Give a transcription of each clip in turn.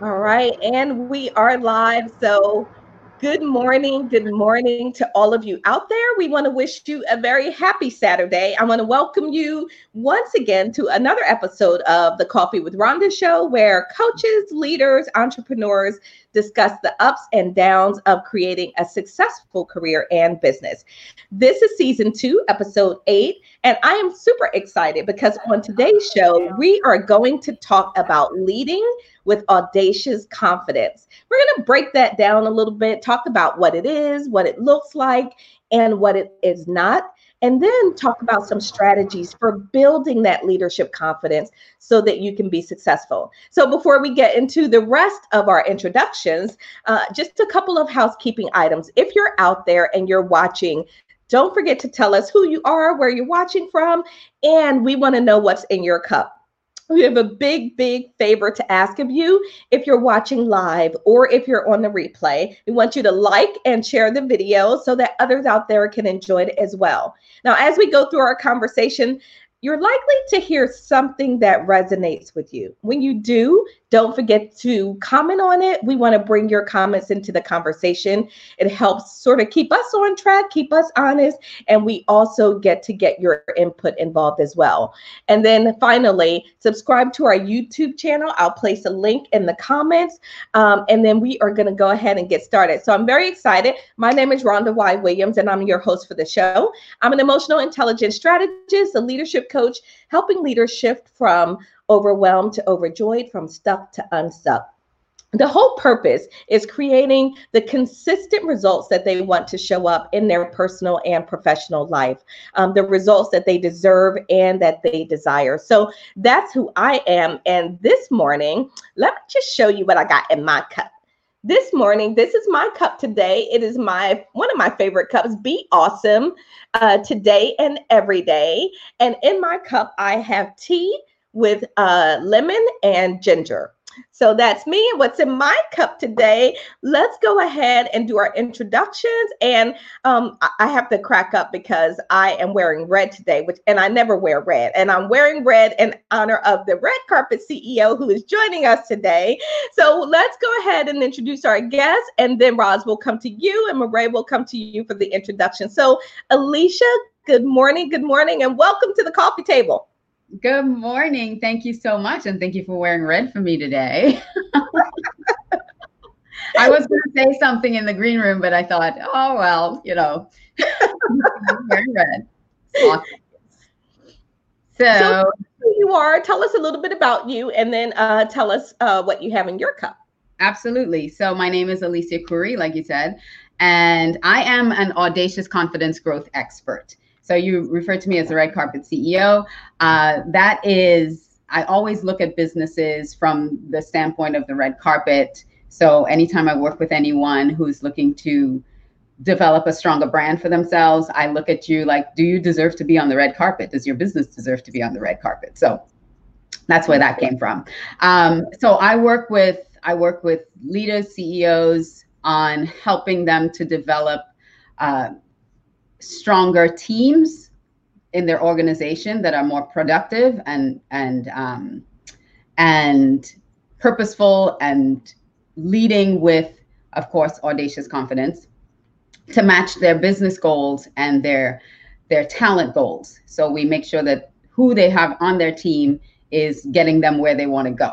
All right, and we are live. So, good morning. Good morning to all of you out there. We want to wish you a very happy Saturday. I want to welcome you once again to another episode of the Coffee with Rhonda show, where coaches, leaders, entrepreneurs discuss the ups and downs of creating a successful career and business. This is season two, episode eight, and I am super excited because on today's show, we are going to talk about leading with audacious confidence. We're going to break that down a little bit, talk about what it is, what it looks like, and what it is not. And then talk about some strategies for building that leadership confidence so that you can be successful. So, before we get into the rest of our introductions, uh, just a couple of housekeeping items. If you're out there and you're watching, don't forget to tell us who you are, where you're watching from, and we want to know what's in your cup we have a big, big favor to ask of you. If you're watching live or if you're on the replay, we want you to like and share the video so that others out there can enjoy it as well. Now, as we go through our conversation, you're likely to hear something that resonates with you. When you do, don't forget to comment on it. We want to bring your comments into the conversation. It helps sort of keep us on track, keep us honest, and we also get to get your input involved as well. And then finally, subscribe to our YouTube channel. I'll place a link in the comments. Um, and then we are going to go ahead and get started. So I'm very excited. My name is Rhonda Y. Williams, and I'm your host for the show. I'm an emotional intelligence strategist, a leadership coach, helping leaders shift from overwhelmed to overjoyed, from stuck to unstuck. The whole purpose is creating the consistent results that they want to show up in their personal and professional life, um, the results that they deserve and that they desire. So that's who I am. And this morning, let me just show you what I got in my cup this morning this is my cup today it is my one of my favorite cups be awesome uh, today and every day and in my cup i have tea with uh, lemon and ginger. So that's me and what's in my cup today. Let's go ahead and do our introductions. And um, I have to crack up because I am wearing red today, which and I never wear red. And I'm wearing red in honor of the red carpet CEO who is joining us today. So let's go ahead and introduce our guests, and then Roz will come to you, and Marae will come to you for the introduction. So Alicia, good morning, good morning, and welcome to the coffee table. Good morning. Thank you so much. And thank you for wearing red for me today. I was going to say something in the green room, but I thought, oh, well, you know, wearing red. Awesome. So, so, who you are, tell us a little bit about you, and then uh, tell us uh, what you have in your cup. Absolutely. So, my name is Alicia Couri, like you said, and I am an audacious confidence growth expert. So you refer to me as the red carpet CEO. Uh, that is, I always look at businesses from the standpoint of the red carpet. So anytime I work with anyone who's looking to develop a stronger brand for themselves, I look at you like, do you deserve to be on the red carpet? Does your business deserve to be on the red carpet? So that's where that came from. Um, so I work with I work with leaders, CEOs on helping them to develop uh, stronger teams in their organization that are more productive and and um, and purposeful and leading with, of course, audacious confidence to match their business goals and their their talent goals. So we make sure that who they have on their team is getting them where they want to go.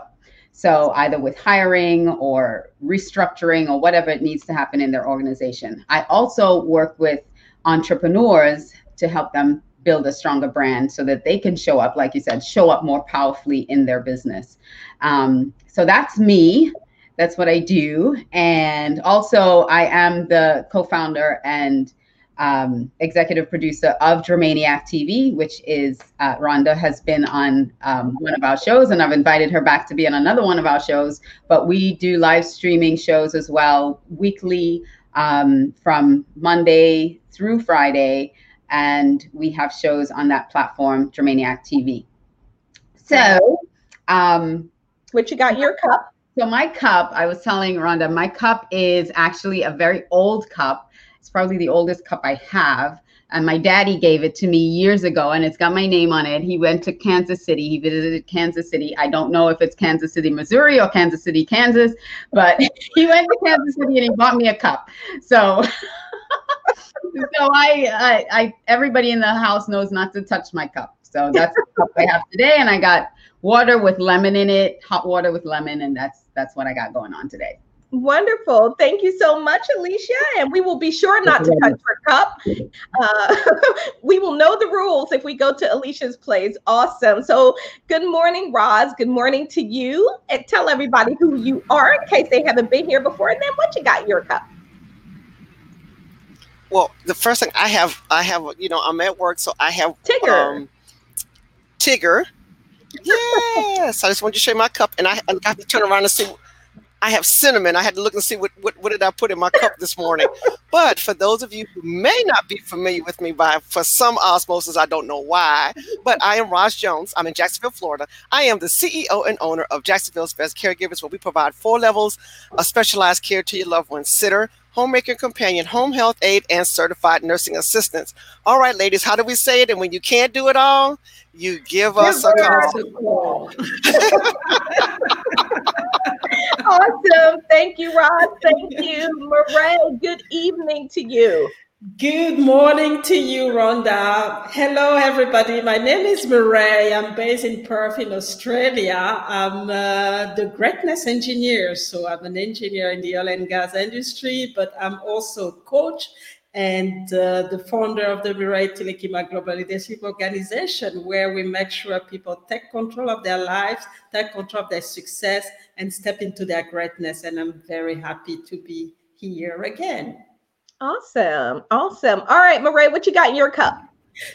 So either with hiring or restructuring or whatever it needs to happen in their organization. I also work with entrepreneurs to help them build a stronger brand so that they can show up, like you said, show up more powerfully in their business. Um, so that's me. That's what I do. And also, I am the co founder and um, executive producer of Dramaniac TV, which is uh, Rhonda has been on um, one of our shows, and I've invited her back to be on another one of our shows. But we do live streaming shows as well, weekly um, from Monday through Friday, and we have shows on that platform, Dramaniac TV. So, um, what you got your cup? So my cup, I was telling Rhonda, my cup is actually a very old cup. It's probably the oldest cup I have. And my daddy gave it to me years ago and it's got my name on it. He went to kansas city. He visited kansas city. I don't know if it's kansas city missouri or kansas city kansas but he went to kansas city and he bought me a cup. So so I, I i everybody in the house knows not to touch my cup. So that's the cup i have today and i got water with lemon in it hot water with lemon and that's that's what i got going on today Wonderful. Thank you so much, Alicia. And we will be sure not to touch her cup. Uh, we will know the rules if we go to Alicia's place. Awesome. So, good morning, Roz. Good morning to you. And tell everybody who you are in case they haven't been here before. And then what you got in your cup. Well, the first thing I have, I have, you know, I'm at work, so I have Tigger. Um, Tigger. Yes, I just wanted to show you my cup, and I, I got to turn around and see I have cinnamon. I had to look and see what, what, what did I put in my cup this morning. but for those of you who may not be familiar with me by for some osmosis, I don't know why, but I am Roz Jones. I'm in Jacksonville, Florida. I am the CEO and owner of Jacksonville's Best Caregivers, where we provide four levels of specialized care to your loved ones: sitter, homemaker companion, home health aide, and certified nursing assistants. All right, ladies, how do we say it? And when you can't do it all, you give, give us a call. awesome. Thank you, Roz. Thank you, Murray. Good evening to you. Good morning to you, Rhonda. Hello, everybody. My name is Murray. I'm based in Perth, in Australia. I'm uh, the greatness engineer. So I'm an engineer in the oil and gas industry, but I'm also a coach and uh, the founder of the Mirai Telekima Global Leadership Organization, where we make sure people take control of their lives, take control of their success, and step into their greatness. And I'm very happy to be here again. Awesome. Awesome. All right, Murray, what you got in your cup?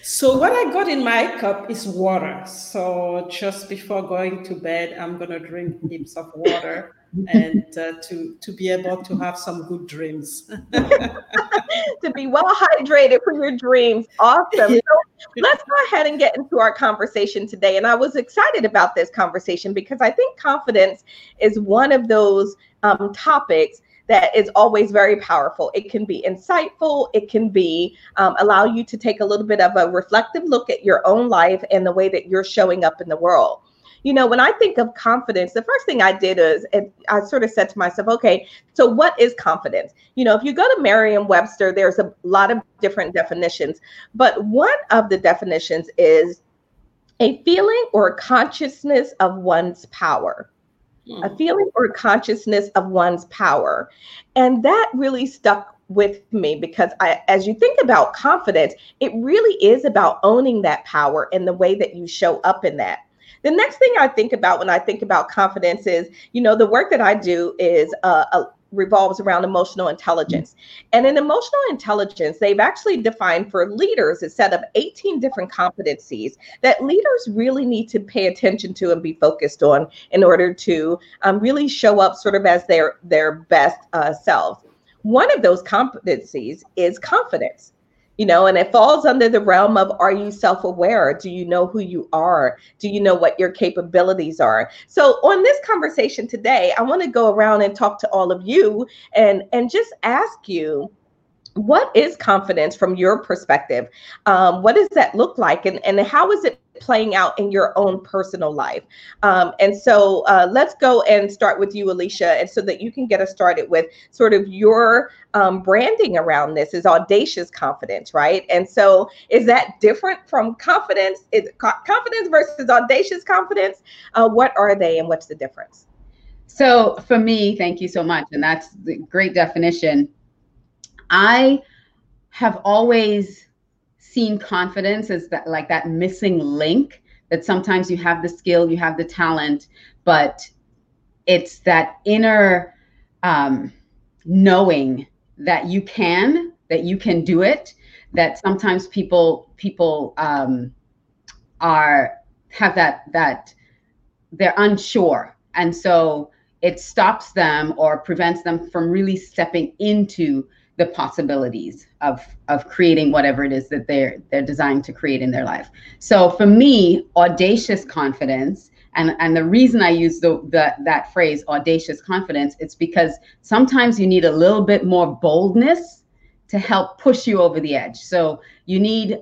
So what I got in my cup is water. So just before going to bed, I'm gonna drink heaps of water and uh, to to be able to have some good dreams. to be well hydrated for your dreams. Awesome. So let's go ahead and get into our conversation today. And I was excited about this conversation because I think confidence is one of those um, topics that is always very powerful. It can be insightful. It can be um, allow you to take a little bit of a reflective look at your own life and the way that you're showing up in the world. You know, when I think of confidence, the first thing I did is I sort of said to myself, okay, so what is confidence? You know, if you go to Merriam Webster, there's a lot of different definitions, but one of the definitions is a feeling or a consciousness of one's power a hmm. feeling or consciousness of one's power. And that really stuck with me because I, as you think about confidence, it really is about owning that power and the way that you show up in that. The next thing I think about when I think about confidence is, you know, the work that I do is uh, a, revolves around emotional intelligence. And in emotional intelligence, they've actually defined for leaders a set of 18 different competencies that leaders really need to pay attention to and be focused on in order to um, really show up sort of as their their best uh, selves. One of those competencies is confidence you know and it falls under the realm of are you self-aware? Do you know who you are? Do you know what your capabilities are? So on this conversation today i want to go around and talk to all of you and and just ask you what is confidence from your perspective? Um, what does that look like? And, and how is it playing out in your own personal life. Um, and so uh, let's go and start with you alicia and so that you can get us started with sort of your um, branding around this is audacious confidence right? And so is that different from confidence? Is confidence versus audacious confidence? Uh, what are they and what's the difference? So for me thank you so much and that's the great definition. I have always seen confidence as that like that missing link that sometimes you have the skill, you have the talent, but it's that inner um, knowing that you can, that you can do it. That sometimes people people um, are have that that they're unsure, and so it stops them or prevents them from really stepping into the possibilities of of creating whatever it is that they're they're designed to create in their life. So for me, audacious confidence and and the reason I use the, the that phrase audacious confidence it's because sometimes you need a little bit more boldness to help push you over the edge. So you need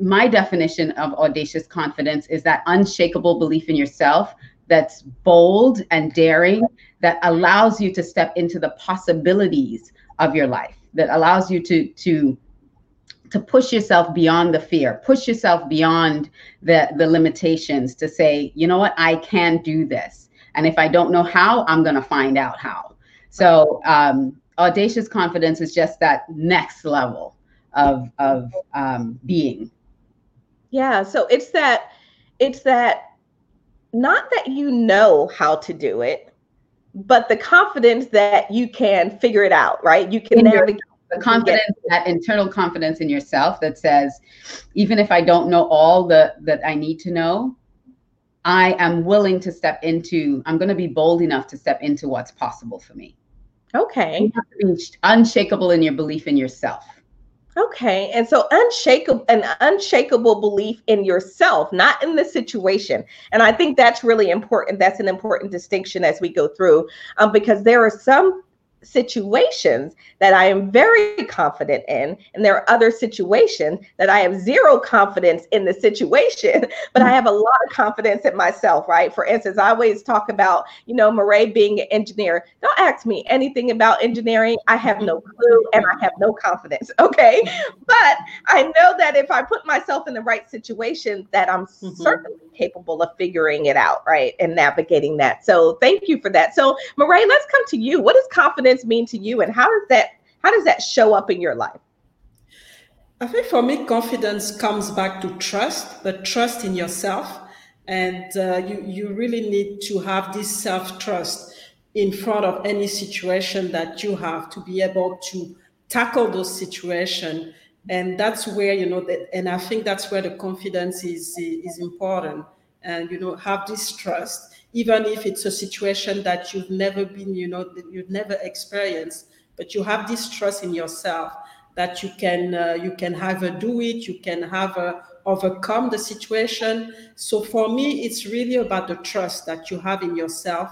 my definition of audacious confidence is that unshakable belief in yourself that's bold and daring that allows you to step into the possibilities of your life that allows you to to to push yourself beyond the fear push yourself beyond the the limitations to say you know what? I can do this. And if i don't know how i'm going to find out how. So um, audacious confidence is just that next level of of um, being. Yeah so it's that it's that not that you know how to do it but the confidence that you can figure it out right? You can navigate the confidence that internal confidence in yourself that says even if i don't know all the that i need to know i am willing to step into i'm going to be bold enough to step into what's possible for me. Okay. Unshakable in your belief in yourself Okay. And so unshakable an unshakable belief in yourself, not in the situation. And I think that's really important. That's an important distinction as we go through um, because there are some situations that I am very confident in, and there are other situations that I have zero confidence in the situation, but I have a lot of confidence in myself, right? For instance, I always talk about, you know, Murray being an engineer. Don't ask me anything about engineering. I have no clue and I have no confidence, okay? But I know that if I put myself in the right situation, that I'm mm-hmm. certainly capable of figuring it out, right? And navigating that. So thank you for that. So Murray, let's come to you. What is confidence mean to you and how does that how does that show up in your life? I think for me, confidence comes back to trust, but trust in yourself. And uh, you, you really need to have this self trust in front of any situation that you have to be able to tackle those situations and that's where you know that and i think that's where the confidence is is important and you know have this trust even if it's a situation that you've never been you know you've never experienced but you have this trust in yourself that you can uh, you can have a do it you can have a overcome the situation. So for me it's really about the trust that you have in yourself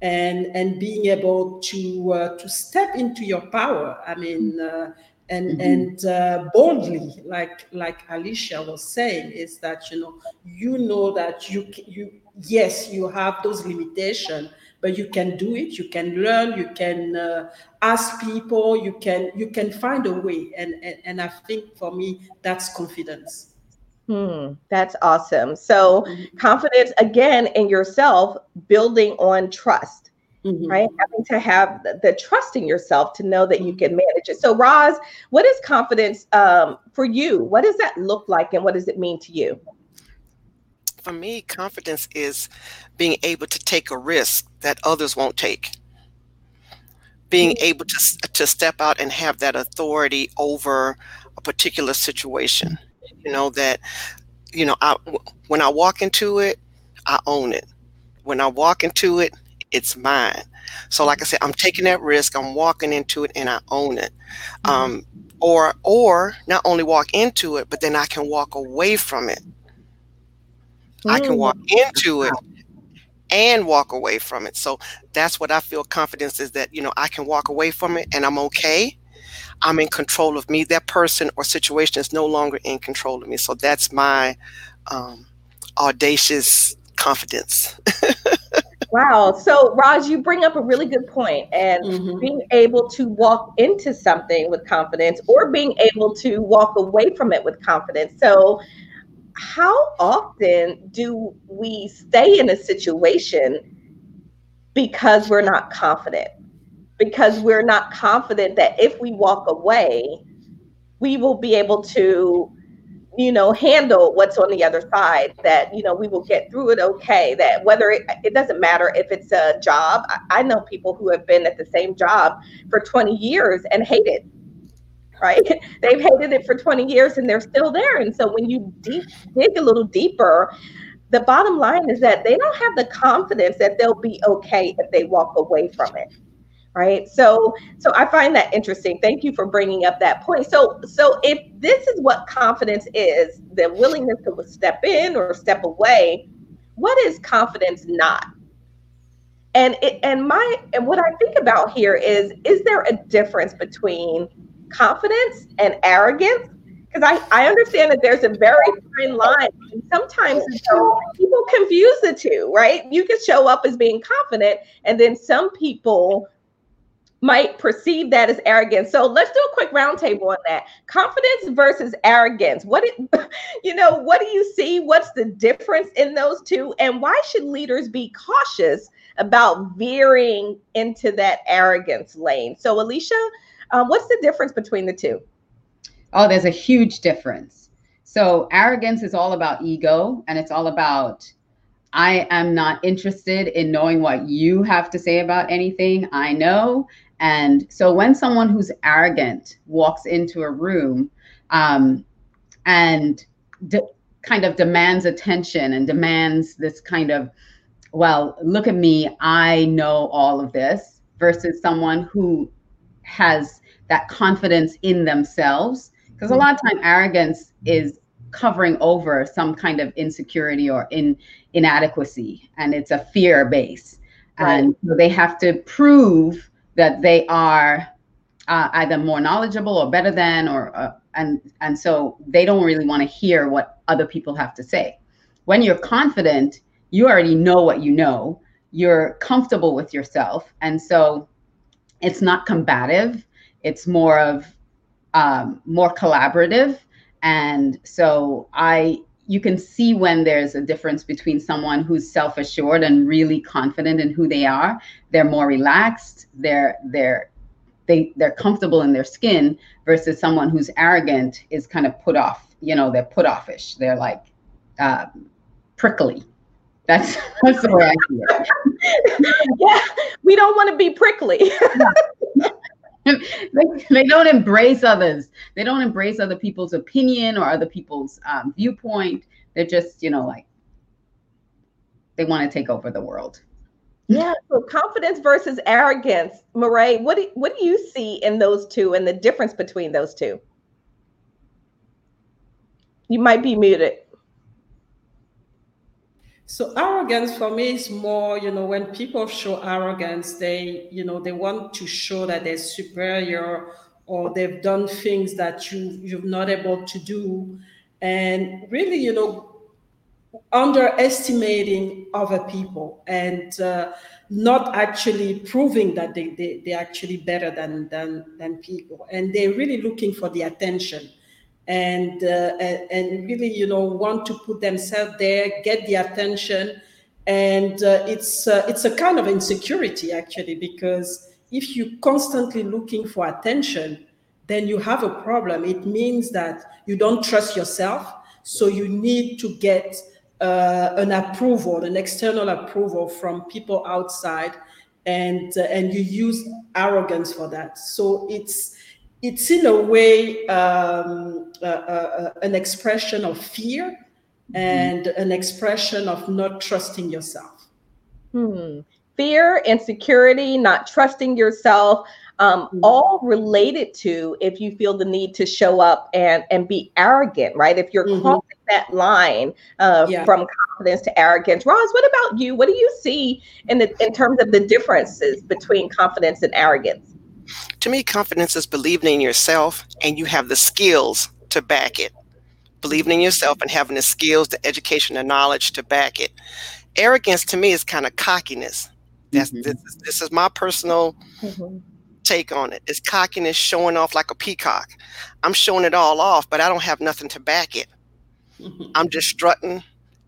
and and being able to uh, to step into your power. I mean uh, and mm-hmm. and uh, boldly like like alicia was saying is that you know you know that you you yes you have those limitations but you can do it you can learn you can uh, ask people you can you can find a way and, and and i think for me that's confidence Hmm, that's awesome. So, mm-hmm. confidence again in yourself, building on trust mm-hmm. right? Having to have the, the, trust in yourself to know that you can manage it. So, Roz, what is confidence um, for you? What does that look like, and what does it mean to you? For me, confidence is being able to take a risk that others won't take. Being mm-hmm. able to, to step out and have that authority over a particular situation. You know, that, you know, I, when I walk into it, I own it. When I walk into it, it's mine. So, like I said, I'm taking that risk. I'm walking into it, and I own it. Mm-hmm. Um, or, or not only walk into it, but then I can walk away from it. I can walk into it and walk away from it. So that's what I feel confidence is that, you know, I can walk away from it and I'm okay. I'm in control of me. That person or situation is no longer in control of me. So that's my um, audacious confidence. Wow. So, Raj, you bring up a really good point, and mm-hmm. being able to walk into something with confidence or being able to walk away from it with confidence. So, how often do we stay in a situation because we're not confident? Because we're not confident that if we walk away, we will be able to you know handle what's on the other side that you know we will get through it okay that whether it, it doesn't matter if it's a job. I, I know people who have been at the same job for 20 years and hate it right? They've hated it for 20 years and they're still there. And so when you deep, dig a little deeper the bottom line is that they don't have the confidence that they'll be okay if they walk away from it right so so i find that interesting thank you for bringing up that point so so if this is what confidence is the willingness to step in or step away what is confidence not and it, and my and what i think about here is is there a difference between confidence and arrogance? Because I, I understand that there's a very fine line. And sometimes people confuse the two, right? You can show up as being confident, and then some people might perceive that as arrogance. So let's do a quick roundtable on that. Confidence versus arrogance. What you know, what do you see? What's the difference in those two? And why should leaders be cautious about veering into that arrogance lane? So Alicia, um, what's the difference between the two? Oh, there's a huge difference. So arrogance is all about ego and it's all about I am not interested in knowing what you have to say about anything. I know and so when someone who's arrogant walks into a room um, and de- kind of demands attention and demands this kind of, well, look at me, I know all of this, versus someone who has that confidence in themselves. Because a lot of time arrogance is covering over some kind of insecurity or in inadequacy, and it's a fear base. Right. And so they have to prove that they are uh, either more knowledgeable or better than or uh, and and so they don't really want to hear what other people have to say. When you're confident you already know what you know. You're comfortable with yourself. And so it's not combative. It's more of um, more collaborative. And so i you can see when there's a difference between someone who's self-assured and really confident in who they are. They're more relaxed. They're they're they they're comfortable in their skin versus someone who's arrogant is kind of put off you know they're put offish. They're like uh, prickly. That's that's the way i see it. Yeah we don't want to be prickly they, they don't embrace others. They don't embrace other people's opinion or other people's um, viewpoint. They're just, you know, like they want to take over the world. Yeah. So confidence versus arrogance, Marae. What do, what do you see in those two and the difference between those two? You might be muted. So arrogance for me is more, you know, when people show arrogance, they, you know, they want to show that they're superior or they've done things that you you've not able to do, and really, you know, underestimating other people and uh, not actually proving that they, they they're actually better than than than people, and they're really looking for the attention and, uh, and, really, you know, want to put themselves there, get the attention. And uh, it's, uh, it's a kind of insecurity, actually, because if you're constantly looking for attention, then you have a problem. It means that you don't trust yourself. So you need to get uh, an approval, an external approval from people outside, and uh, and you use arrogance for that. So it's it's in a way um, uh, uh, an expression of fear and mm-hmm. an expression of not trusting yourself. Hmm. Fear, insecurity, not trusting yourself, um, mm-hmm. all related to if you feel the need to show up and and be arrogant, right? If you're mm-hmm. crossing that line uh, yeah. from confidence to arrogance, Roz, what about you? What do you see in the, in terms of the differences between confidence and arrogance? To me, confidence is believing in yourself and you have the skills to back it. Believing in yourself and having the skills, the education, the knowledge to back it. Arrogance to me is kind of cockiness. That's mm-hmm. this, is, this is my personal mm-hmm. take on it. It's cockiness showing off like a peacock. I'm showing it all off, but I don't have nothing to back it. Mm-hmm. I'm just strutting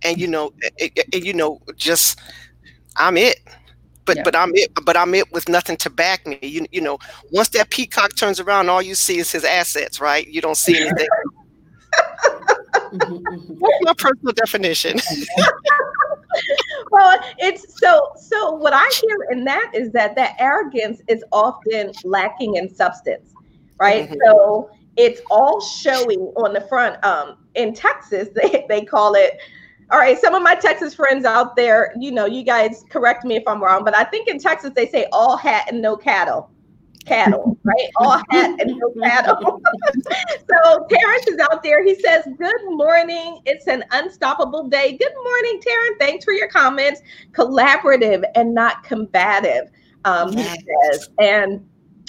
and you know, it, it, you know, just I'm it but yeah. but I'm it but I'm it with nothing to back me. You you know, once that peacock turns around, all you see is his assets, right? You don't see anything. What's my personal definition? well, it's so so what I hear in that is that that arrogance is often lacking in substance, right? Mm-hmm. So it's all showing on the front. Um, in Texas, they, they call it all right, some of my Texas friends out there, you know, you guys correct me if I'm wrong, but I think in Texas they say all hat and no cattle. Cattle, right? All hat and no cattle. so Terrence is out there. He says, Good morning. It's an unstoppable day. Good morning, Terrence. Thanks for your comments. Collaborative and not combative, um, he says. And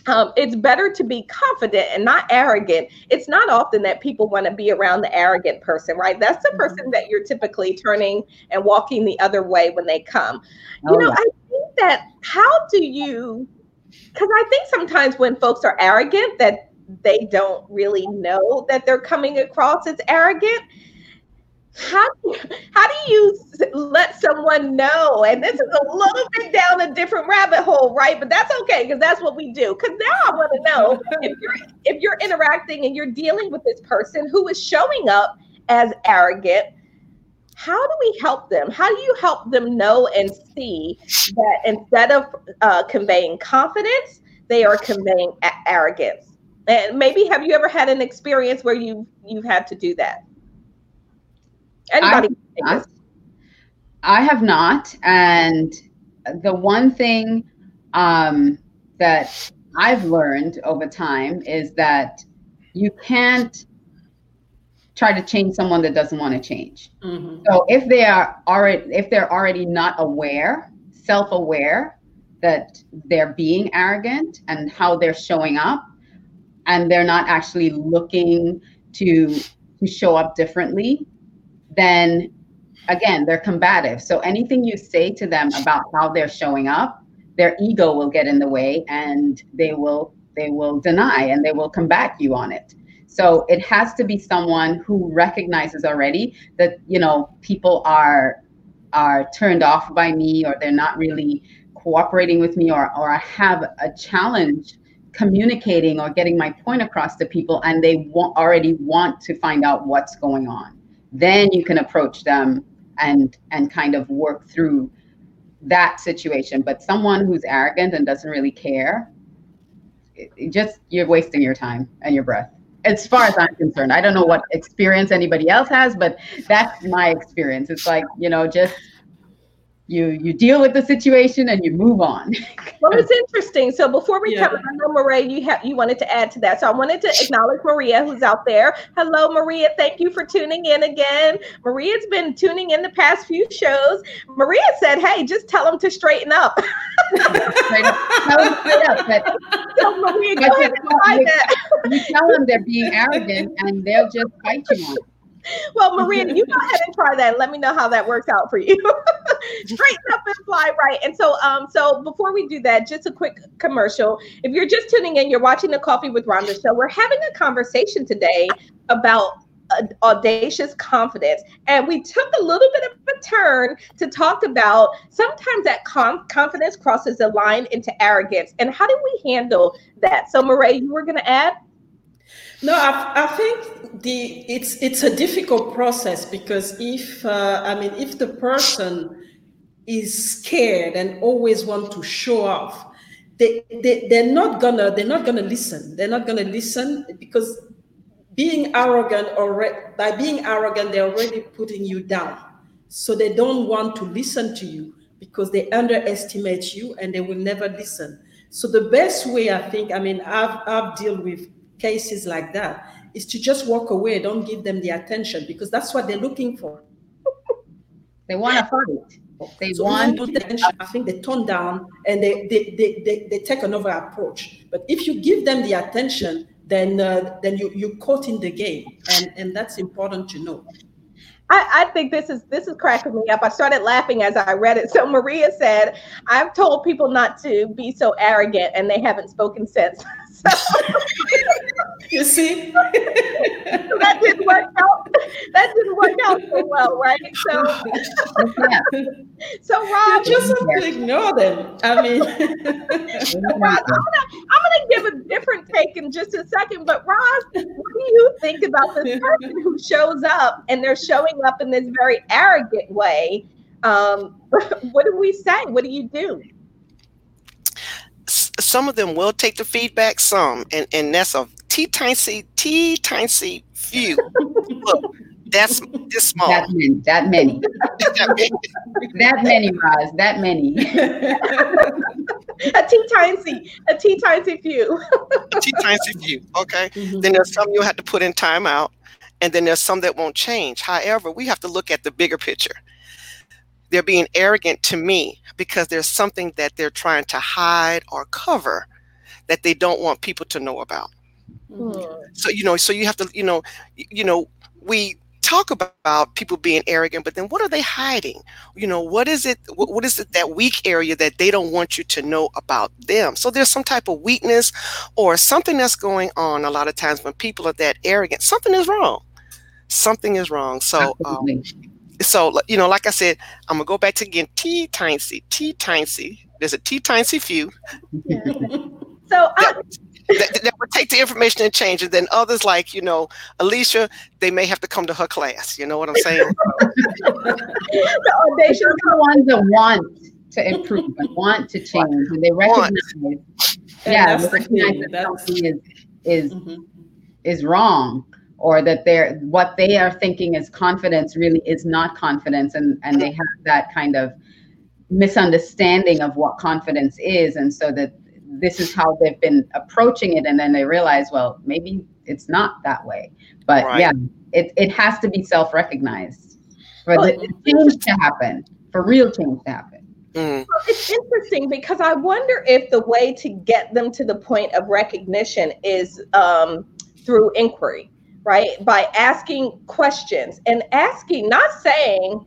um, it's better to be confident and not arrogant. It's not often that people want to be around the arrogant person, right? That's the person mm-hmm. that you're typically turning and walking the other way when they come. Oh, you know, yeah. I think that how do you, because I think sometimes when folks are arrogant, that they don't really know that they're coming across as arrogant how how do you let someone know? And this is a little bit down a different rabbit hole right? But that's okay because that's what we do. Because now i want to know if you're if you're interacting and you're dealing with this person who is showing up as arrogant how do we help them? How do you help them know and see that instead of uh, conveying confidence they are conveying a- arrogance? And maybe have you ever had an experience where you you've had to do that Anybody? I have, I have not. And the one thing um, that I've learned over time is that you can't try to change someone that doesn't want to change. Mm-hmm. So if they are already if they're already not aware, self-aware that they're being arrogant and how they're showing up and they're not actually looking to to show up differently, then again, they're combative. So anything you say to them about how they're showing up, their ego will get in the way and they will they will deny and they will combat you on it. So it has to be someone who recognizes already that you know people are are turned off by me or they're not really cooperating with me or or I have a challenge communicating or getting my point across to people and they already want to find out what's going on then you can approach them and and kind of work through that situation. But someone who's arrogant and doesn't really care it, it just you're wasting your time and your breath. As far as i'm concerned i don't know what experience anybody else has but that's my experience. It's like you know just you you deal with the situation and you move on. well, it's interesting. So before we yeah. come, I know Maria, you have you wanted to add to that. So I wanted to acknowledge Maria, who's out there. Hello, Maria. Thank you for tuning in again. Maria's been tuning in the past few shows. Maria said, "Hey, just tell them to straighten up." straight up. Tell them straight up. But, so Maria, go ahead and try that. You tell them they're being arrogant, and they'll just fight you on it well, Maria, you go ahead and try that. Let me know how that works out for you. Straighten up and fly right. And so, um, so before we do that, just a quick commercial. If you're just tuning in, you're watching the Coffee with Rhonda show. We're having a conversation today about audacious confidence. And we took a little bit of a turn to talk about sometimes that com- confidence crosses the line into arrogance. And how do we handle that? So, Marie, you were going to add? No, I, I, think the it's it's a difficult process because if uh, I mean if the person is scared and always want to show off, they, they they're not gonna they're not gonna listen. They're not gonna listen because being arrogant or by being arrogant they're already putting you down. So they don't want to listen to you because they underestimate you and they will never listen. So the best way I think I mean I've I've dealt with cases like that is to just walk away. Don't give them the attention because that's what they're looking for. they want to fight. They so want to attention. I think they tone down and they, they, they, they, they take another approach. But if you give them the attention, then uh, then you you caught in the game, and and that's important to know. I, I, think this is this is cracking me up. I started laughing as I read it. So Maria said, "I've told people not to be so arrogant, and they haven't spoken since." you see, that didn't work out. That didn't work out so well, right? So, so Rob, you just have to ignore them. I mean, Roz, I'm gonna, I'm gonna give a different take in just a second. But Roz, what do you think about this person who shows up and they're showing up in this very arrogant way? Um, what do we say? What do you do? some of them will take the feedback, some, and, and that's a T tiny T tiny few. Look, that's this small. That many. That many. that many, Roz. That many. a T tiny, a T tiny few. a T tiny few. Okay. Mm-hmm. Then there's some you'll have to put in timeout, and then there's some that won't change. However, we have to look at the bigger picture they're being arrogant to me because there's something that they're trying to hide or cover that they don't want people to know about. Mm. So you know, so you have to, you know, you know, we talk about people being arrogant, but then what are they hiding? You know, what is it? What, what is it that weak area that they don't want you to know about them? So there's some type of weakness or something that's going on. A lot of times when people are that arrogant, something is wrong. Something is wrong. So, um, so you know, like I said, I'm gonna go back to again. T tiny, T tiny. There's a T tiny few So I, that, that would take the information and change it. Then others, like you know, Alicia, they may have to come to her class. You know what I'm saying? the audacious Those are the ones that want to improve and want to change, and they recognize, yeah, that's they the recognize that something is is Mhm. is wrong, or that they're what they are thinking is confidence really is not confidence, and and they have that kind of misunderstanding of what confidence is, and so that this is how they've been approaching it, and then they realize, well, maybe it's not that way. But Right. yeah, it it has to be self-recognized for Well, the the change to happen, for real change to happen. Mm, it's interesting because I wonder if the way to get them to the point of recognition is um, through inquiry, right? By asking questions and asking, not saying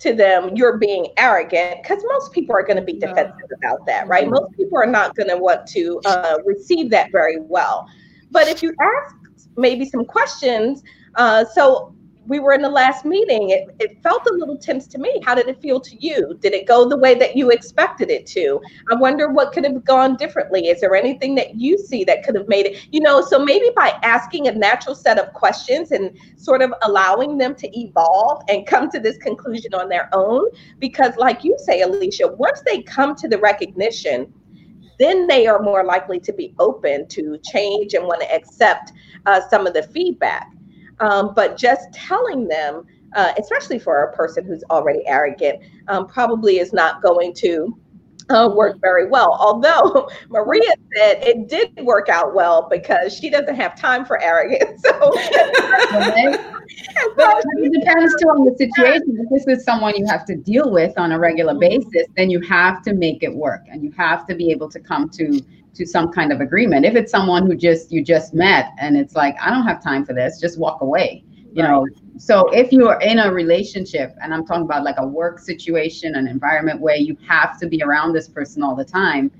to them, you're being arrogant, because most people are going to be defensive about that, right? Mhm. Most people are not going to want to uh, receive that very well. But if you ask maybe some questions, uh, so we were in the last meeting. It, it felt a little tense to me. How did it feel to you? Did it go the way that you expected it to? I wonder what could have gone differently. Is there anything that you see that could have made it, you know? So maybe by asking a natural set of questions and sort of allowing them to evolve and come to this conclusion on their own. Because, like you say, Alicia, once they come to the recognition, then they are more likely to be open to change and want to accept uh, some of the feedback. Um, but just telling them, uh, especially for a person who's already arrogant, um, probably is not going to uh, work very well. Although Maria said it did work out well because she doesn't have time for arrogance. So, Right? But it depends too on the situation. If this is someone you have to deal with on a regular basis, then you have to make it work and you have to be able to come to to some kind of agreement. If it's someone who just you just met and it's like, I don't have time for this, just walk away. You know, so if you are in a relationship, and I'm talking about like a work situation, an environment where you have to be around this person all the time,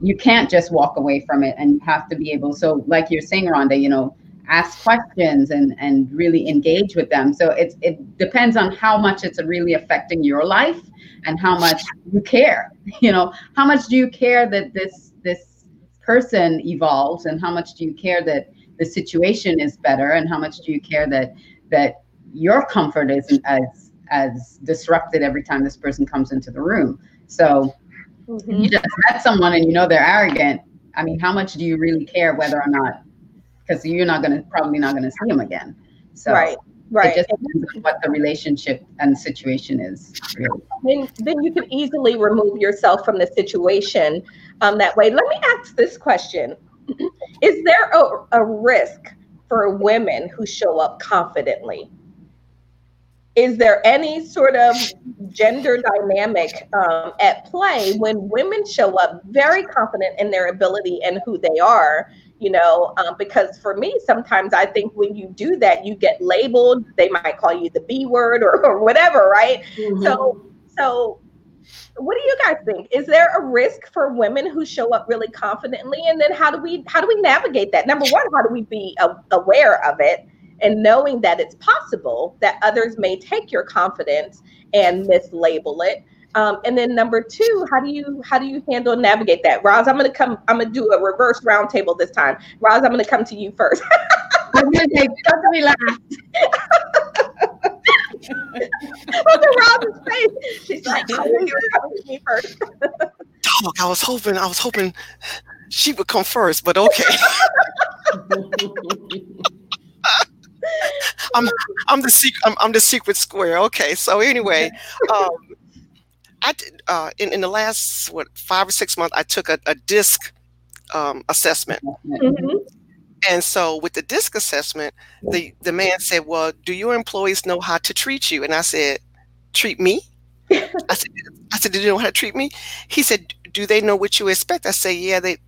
you can't just walk away from it and you have to be able so like you're saying rhonda you know ask questions and and really engage with them so it's it depends on how much it's really affecting your life and how much you care you know how much do you care that this person evolves and how much do you care that the situation is better and how much do you care that that your comfort isn't as as disrupted every time this person comes into the room so Mhm. you just met someone and you know they're arrogant i mean how much do you really care whether or not because you're not going to probably not going to see them again so right, right. it just depends on what the relationship and situation is really. then, then you can easily remove yourself from the situation um, that way. Let me ask this question Is there a, a risk for women who show up confidently? Is there any sort of gender dynamic um, at play when women show up very confident in their ability and who they are? You know, um, because for me, sometimes I think when you do that, you get labeled. They might call you the B word or, or whatever, right? So, so what do you guys think? Is there a risk for women who show up really confidently? And then how do we how do we navigate that? Number one, how do we be aware of it and knowing that it's possible that others may take your confidence and mislabel it? Um, and then number two, how do you how do you handle navigate that? Roz, I'm gonna come. I'm gonna do a reverse roundtable this time. Roz, I'm gonna come to you first. i'm take just relax Look at Roz's face. She's like, I knew you were me first. dog, I was hoping, I was hoping she would come first, but okay. I'm I'm the secret. I'm, I'm the secret square. Okay. So anyway, um, I did, uh, in in the last what five or six months, I took a, a DISC um, assessment, Mhm. And so with the DISC assessment, the the man said, "Well, do your employees know how to treat you?" And I said, "Treat me." I said, "I said, do they know how to treat me?" He said, "Do they know what you expect?" I said, "Yeah, they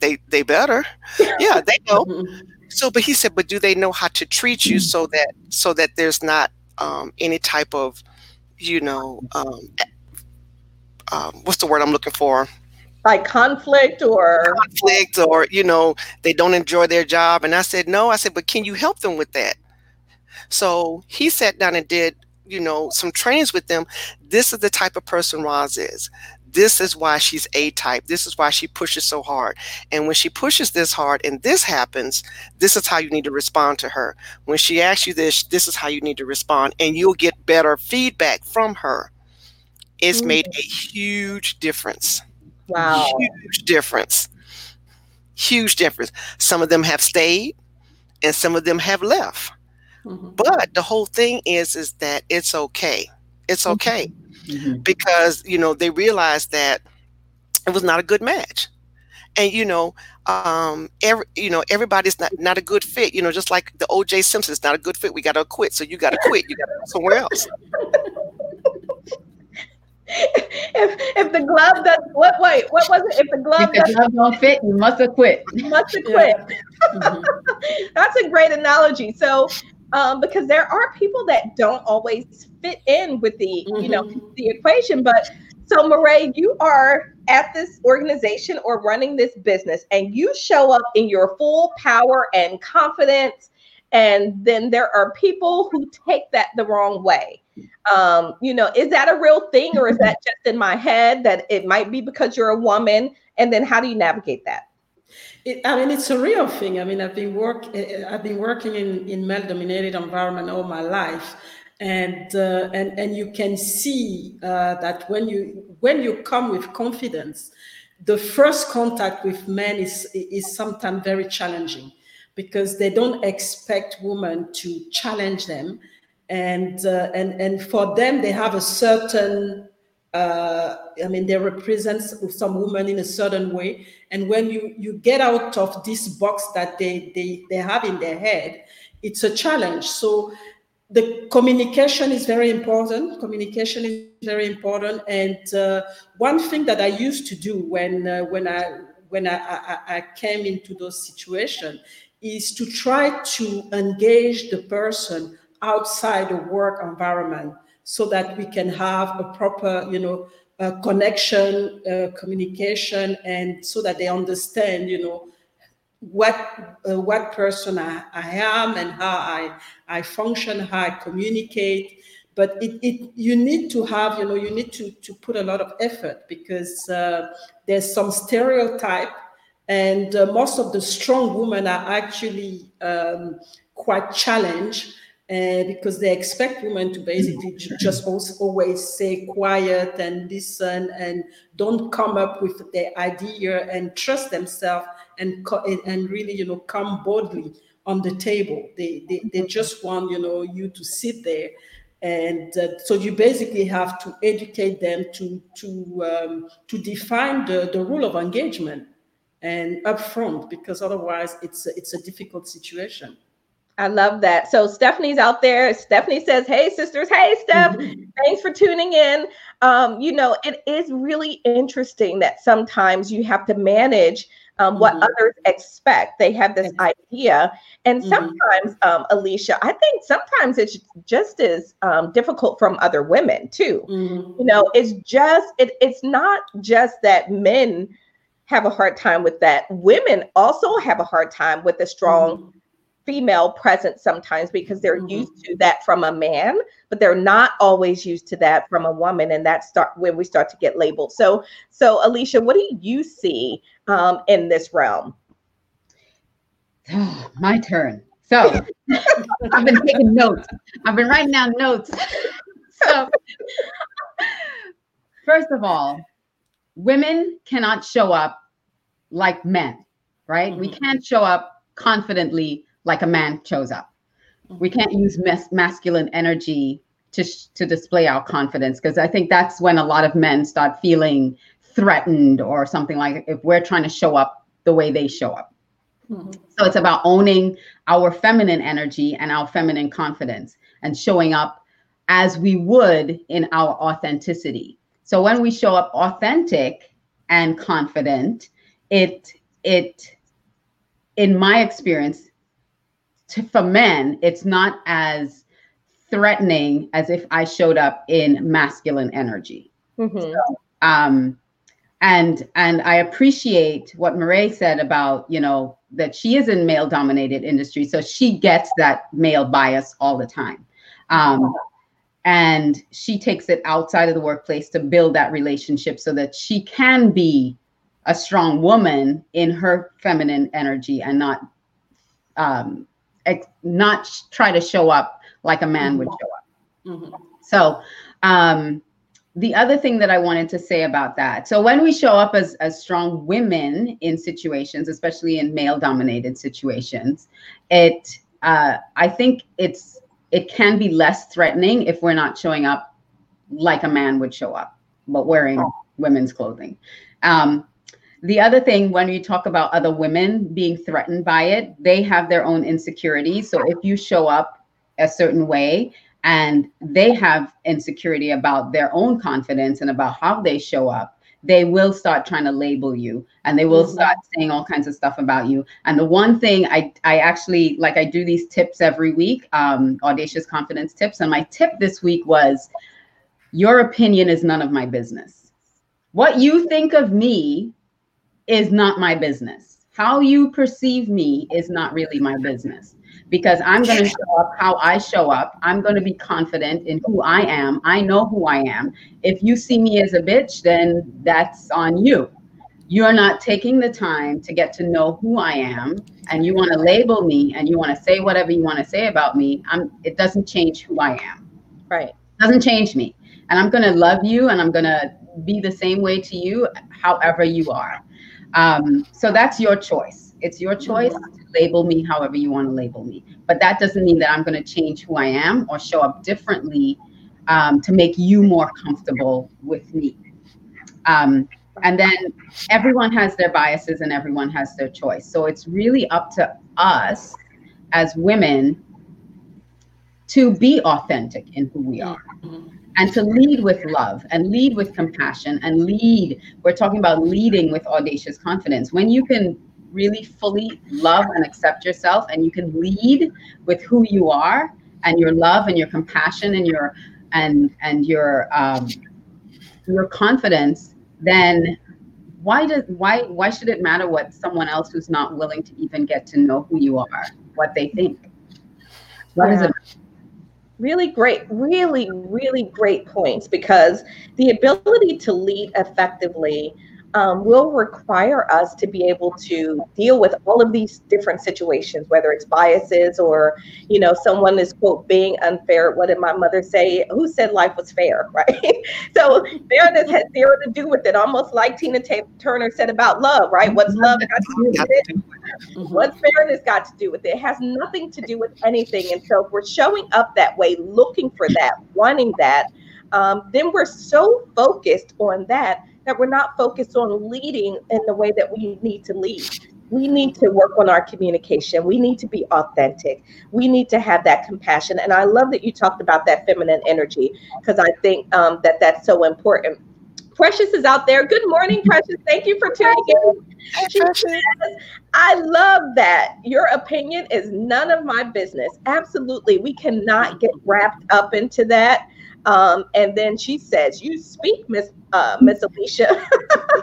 they they better. Yeah, they know. Mm-hmm. So, but he said, but do they know how to treat you so that so that there's not um, any type of, you know, um, um, what's the word I'm looking for? Like conflict or conflict, or you know, they don't enjoy their job. And I said, no. I said, but can you help them with that? So he sat down and did, you know, some trainings with them. This is the type of person Roz is. This is why she's A type. This is why she pushes so hard. And when she pushes this hard and this happens, this is how you need to respond to her. When she asks you this, this is how you need to respond. And you'll get better feedback from her. It's mm. made a huge difference. Wow. Huge difference. Huge difference. Some of them have stayed and some of them have left. Mm-hmm. But the whole thing is is that it's okay. It's mm-hmm. okay mm-hmm. because you know they realized that it was not a good match and you know um every you know everybody's not not a good fit you know just like the oj simpson's not a good fit we gotta quit so you gotta quit you gotta go somewhere else if if the glove does what wait what was it if the glove if the glove don't fit you must have quit must have quit yeah. mm-hmm. that's a great analogy so um, because there are people that don't always fit in with the mm-hmm. you know mm-hmm. the equation but so Marae, you are at this organization or running this business and you show up in your full power and confidence and then there are people who take that the wrong way um, you know is that a real thing or is that just in my head that it might be because you're a woman? And then how do you navigate that? It, I mean, it's a real thing. I mean, I've been work, eh, eh, I've been working in in male-dominated environment all my life, and uh, and and you can see uh, that when you when you come with confidence, the first contact with men is is sometimes very challenging because they don't expect women to challenge them, and uh, and and for them they have a certain uh, I mean, they represent some women in a certain way. And when you, you get out of this box that they, they, they have in their head, it's a challenge. So the communication is very important. Communication is very important. And uh, one thing that I used to do when, uh, when, I, when I, I, I came into those situations is to try to engage the person outside the work environment so that we can have a proper, you know, uh, connection, uh, communication, and so that they understand, you know, what uh, what person I, I am and how I I function, how I communicate. But it, it you need to have, you know, you need to to put a lot of effort because uh, there's some stereotype, and uh, most of the strong women are actually um, quite challenged uh, because they expect women to basically just always stay quiet and listen and don't come up with their idea and trust themselves and and really you know come boldly on the table. They they, they just want you know you to sit there and uh, so you basically have to educate them to to um, to define the, the rule of engagement and upfront because otherwise it's a, it's a difficult situation I love that. So Stephanie's out there. Stephanie says, Hey, sisters. Hey, Steph. Mm-hmm. Thanks for tuning in. Um, you know, it is really interesting that sometimes you have to manage um, what mm-hmm. others expect. They have this idea. And mm-hmm. sometimes, um, Alicia, I think sometimes it's just as um, difficult from other women too. Mm-hmm. You know, it's just, it, it's not just that men have a hard time with that. Women also have a hard time with a strong mm-hmm female presence sometimes because they're mm-hmm. used to that from a man but they're not always used to that from a woman and that's start when we start to get labeled. So so alicia what do you see um, in this realm? Oh, my turn. So i've been taking notes. I've been writing down notes. So first of all women cannot show up like men right? Mm-hmm. we can't show up confidently like a man shows up. We mm-hmm. can't use mas- masculine energy to sh- to display our confidence because I think that's when a lot of men start feeling threatened or something like if we're trying to show up the way they show up. Mm-hmm. So it's about owning our feminine energy and our feminine confidence and showing up as we would in our authenticity. So when we show up authentic and confident, it it, in my experience, to, for men, it's not as threatening as if I showed up in masculine energy. Mm-hmm. So, um, and and I appreciate what Marae said about you know that she is in male dominated industry, so she gets that male bias all the time. Um, and she takes it outside of the workplace to build that relationship so that she can be a strong woman in her feminine energy and not um, ex- not try to show up like a man would show up. Mm-hmm. So um, the other thing that I wanted to say about that. So when we show up as as strong women in situations, especially in male dominated situations, it uh, I think it's it can be less threatening if we're not showing up like a man would show up, but wearing women's clothing. Um, the other thing, when you talk about other women being threatened by it, they have their own insecurities. So if you show up a certain way and they have insecurity about their own confidence and about how they show up, they will start trying to label you and they will mm-hmm. start saying all kinds of stuff about you. And the one thing I, I actually like, I do these tips every week, um, audacious confidence tips. And my tip this week was your opinion is none of my business. What you think of me is not my business. How you perceive me is not really my business because I'm going to show up how I show up. I'm going to be confident in who I am. I know who I am. If you see me as a bitch, then that's on you. You're not taking the time to get to know who I am, and you want to label me and you want to say whatever you want to say about me. I'm, it doesn't change who I am. Right. It doesn't change me. And I'm going to love you and I'm going to be the same way to you, however you are. Um, so that's your choice. It's your choice to label me however you want to label me. But that doesn't mean that I'm going to change who I am or show up differently um, to make you more comfortable with me. Um, and then everyone has their biases and everyone has their choice. So it's really up to us as women to be authentic in who we are and to lead with love and lead with compassion and lead. We're talking about leading with audacious confidence. When you can really fully love and accept yourself and you can lead with who you are and your love and your compassion and your and and your um your confidence then why does why why should it matter what someone else who's not willing to even get to know who you are what they think what yeah. it really great really really great points because the ability to lead effectively um, will require us to be able to deal with all of these different situations, whether it's biases or, you know, someone is quote being unfair. What did my mother say? Who said life was fair, right? so fairness has zero to do with it. Almost like Tina Turner said about love, right? What's love got to do with it? Mm-hmm. What's fairness got to do with it? It has nothing to do with anything. And so if we're showing up that way, looking for that, wanting that, um, then we're so focused on that that we're not focused on leading in the way that we need to lead. We need to work on our communication. We need to be authentic. We need to have that compassion. And I love that you talked about that feminine energy because I think um, that that's so important. Precious is out there. Good morning, Precious. Thank you for tuning in. She says, I love that. Your opinion is none of my business. Absolutely. We cannot get wrapped up into that. Um, and then she says, "You speak, Miss uh, Miss Alicia,"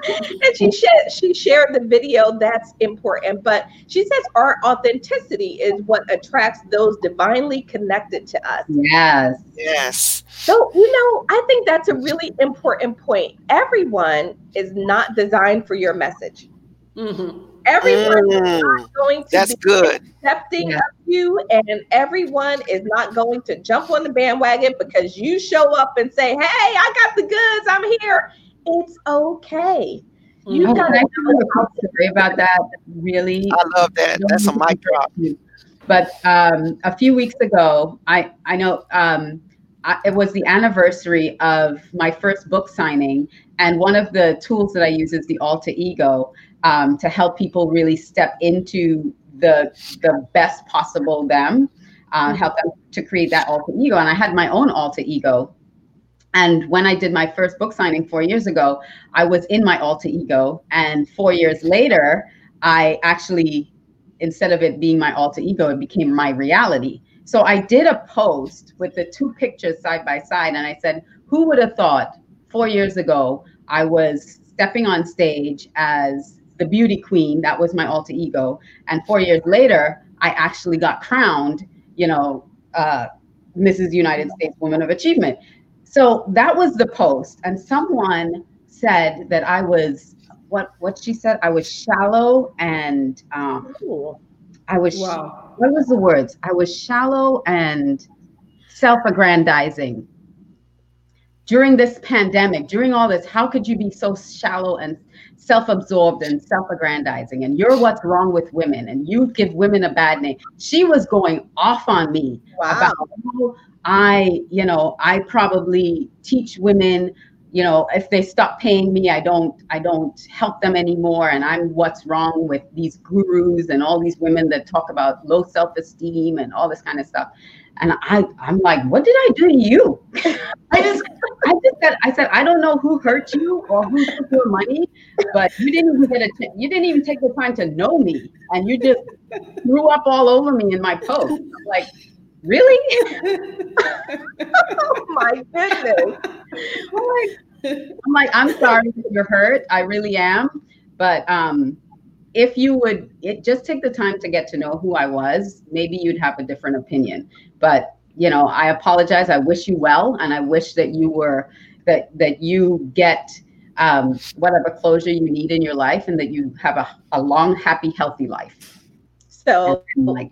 and she shared she shared the video. That's important, but she says our authenticity is what attracts those divinely connected to us. Yes, yes. So you know, I think that's a really important point. Everyone is not designed for your message. Mm-hmm. Everyone mm, is not going to that's be good. accepting yeah. of you, and everyone is not going to jump on the bandwagon because you show up and say, "Hey, I got the goods. I'm here." It's okay. You oh, got to story about that. Really, I love that. That's a mic drop. But um, a few weeks ago, I I know um, I, it was the anniversary of my first book signing, and one of the tools that I use is the alter ego um, to help people really step into the the best possible them, uh, help them to create that alter ego. And I had my own alter ego. And when I did my first book signing four years ago, I was in my alter ego. And four years later, I actually, instead of it being my alter ego, it became my reality. So I did a post with the two pictures side by side, and I said, Who would have thought four years ago I was stepping on stage as the beauty queen? That was my alter ego. And four years later, I actually got crowned, you know, uh, Mrs. United States Woman of Achievement. So that was the post. And someone said that I was what what she said i was shallow and um i was wow. what was the words i was shallow and self-aggrandizing during this pandemic during all this how could you be so shallow and self-absorbed and self-aggrandizing and you're what's wrong with women and you give women a bad name she was going off on me wow. about how i you know i probably teach women you know if they stop paying me i don't i don't help them anymore and i'm what's wrong with these gurus and all these women that talk about low self-esteem and all this kind of stuff and i i'm like what did i do to you i just i just said i said i don't know who hurt you or who took your money but you didn't even get a t- you didn't even take the time to know me and you just threw up all over me in my post I'm like really? oh my goodness. I'm like, I'm like, I'm sorry you're hurt. I really am. But um, if you would it, just take the time to get to know who I was, maybe you'd have a different opinion. But you know, I apologize. I wish you well, and I wish that you were that that you get um, whatever closure you need in your life, and that you have a, a long, happy, healthy life. So, like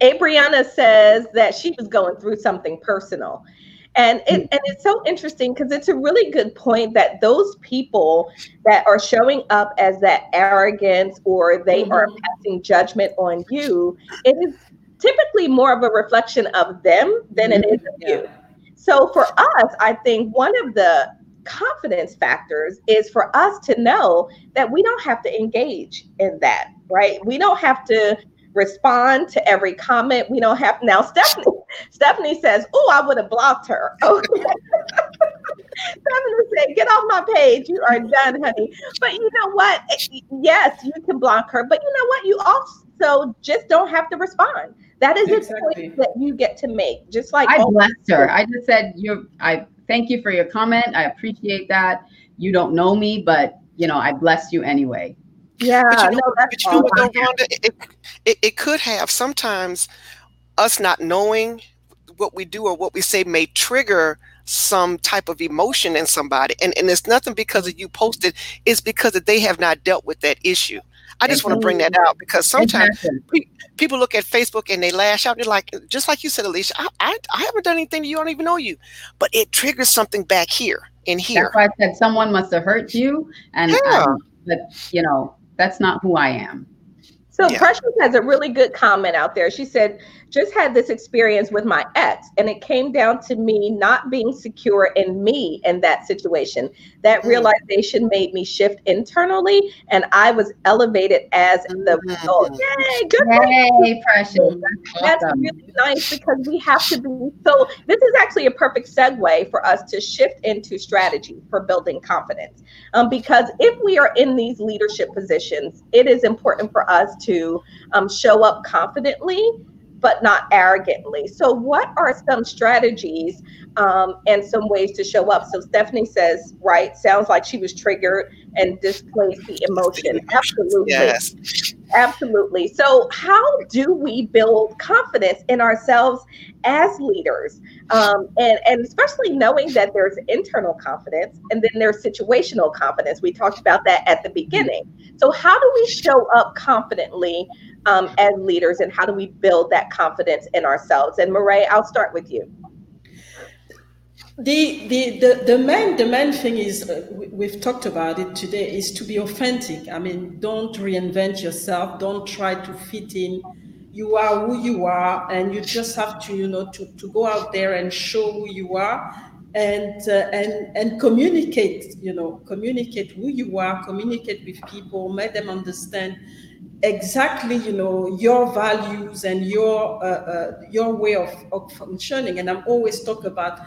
Abriana says that she was going through something personal. And it, and it's so interesting because it's a really good point that those people that are showing up as that arrogance or they mm-hmm. are passing judgment on you, it is typically more of a reflection of them than it is of you. So for us, I think one of the confidence factors is for us to know that we don't have to engage in that, right? We don't have to respond to every comment. We don't have now. Stephanie Stephanie says, "Oh, I would have blocked her." Okay. Stephanie said, "Get off my page. You are done, honey." But you know what? Eh, yes, you can block her, but you know what? You also just don't have to respond. That is exactly. a choice that you get to make. Just like I blessed her. I just said, "You." I thank you for your comment. I appreciate that. You don't know me, but you know, I bless you anyway. Yeah, but you know, no, but you know what, though, Rhonda, it, it, it could have sometimes us not knowing what we do or what we say may trigger some type of emotion in somebody. And, and it's nothing because of you posted, it's because that they have not dealt with that issue. I just want to bring that out because sometimes pe- people look at Facebook and they lash out. They're like, just like you said, Alicia, I, I, I haven't done anything to you. I don't even know you. But it triggers something back here in here. That's why I said someone must have hurt you. And, yeah. um, but, you know, that's not who I am. So yeah. Precious has a really good comment out there. She said, just had this experience with my ex, and it came down to me not being secure in me in that situation. That mm. realization made me shift internally, and I was elevated as the mm-hmm. result. Yay, good Yay, Precious. That's, awesome. really nice because we have to be so. This is actually a perfect segue for us to shift into strategy for building confidence. Um, because if we are in these leadership positions, it is important for us to um, show up confidently but not arrogantly. So, what are some strategies um, and some ways to show up? So, Stephanie says, right, sounds like she was triggered and displaced the emotion. Absolutely. Yes. Absolutely. So, how do we build confidence in ourselves as leaders? Um, and, and especially knowing that there's internal confidence and then there's situational confidence. We talked about that at the beginning. So, how do we show up confidently um, as leaders and how do we build that confidence in ourselves? And Murray, I'll start with you. The, the, the, the main the main thing is uh, we've talked about it today is to be authentic. I mean, don't reinvent yourself. Don't try to fit in. You are who you are, and you just have to you know to, to go out there and show who you are, and uh, and and communicate. You know, communicate who you are. Communicate with people. Make them understand exactly you know your values and your uh, uh, your way of, of functioning and i'm always talk about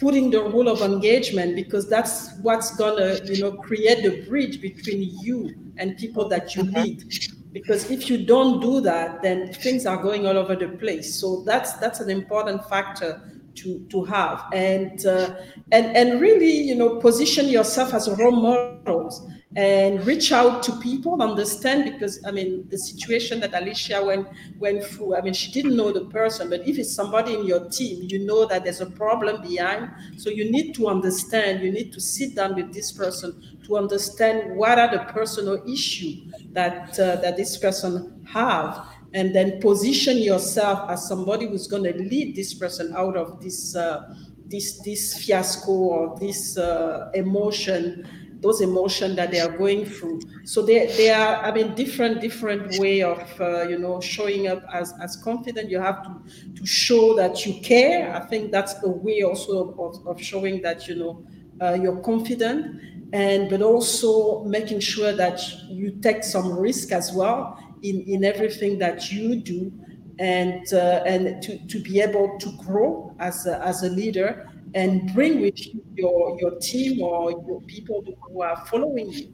putting the rule of engagement because that's what's gonna you know create the bridge between you and people that you lead because if you don't do that then things are going all over the place. So that's that's an important factor to to have. And uh, and and really you know position yourself as a role models and reach out to people understand because i mean the situation that alicia went went through. I mean she didn't know the person but if it's somebody in your team you know that there's a problem behind. So you need to understand you need to sit down with this person to understand what are the personal issue that uh, that this person have and then position yourself as somebody who's going to lead this person out of this uh, this this fiasco or this uh, emotion those emotions that they are going through. So they, they are i mean different different way of uh, you know showing up. As as confident you have to to show that you care. I think that's a way also of, of showing that you know uh, you're confident. And but also making sure that you take some risk as well in, in everything that you do. And uh, and to, to be able to grow as a, as a leader and bring with you your your team or your people who are following you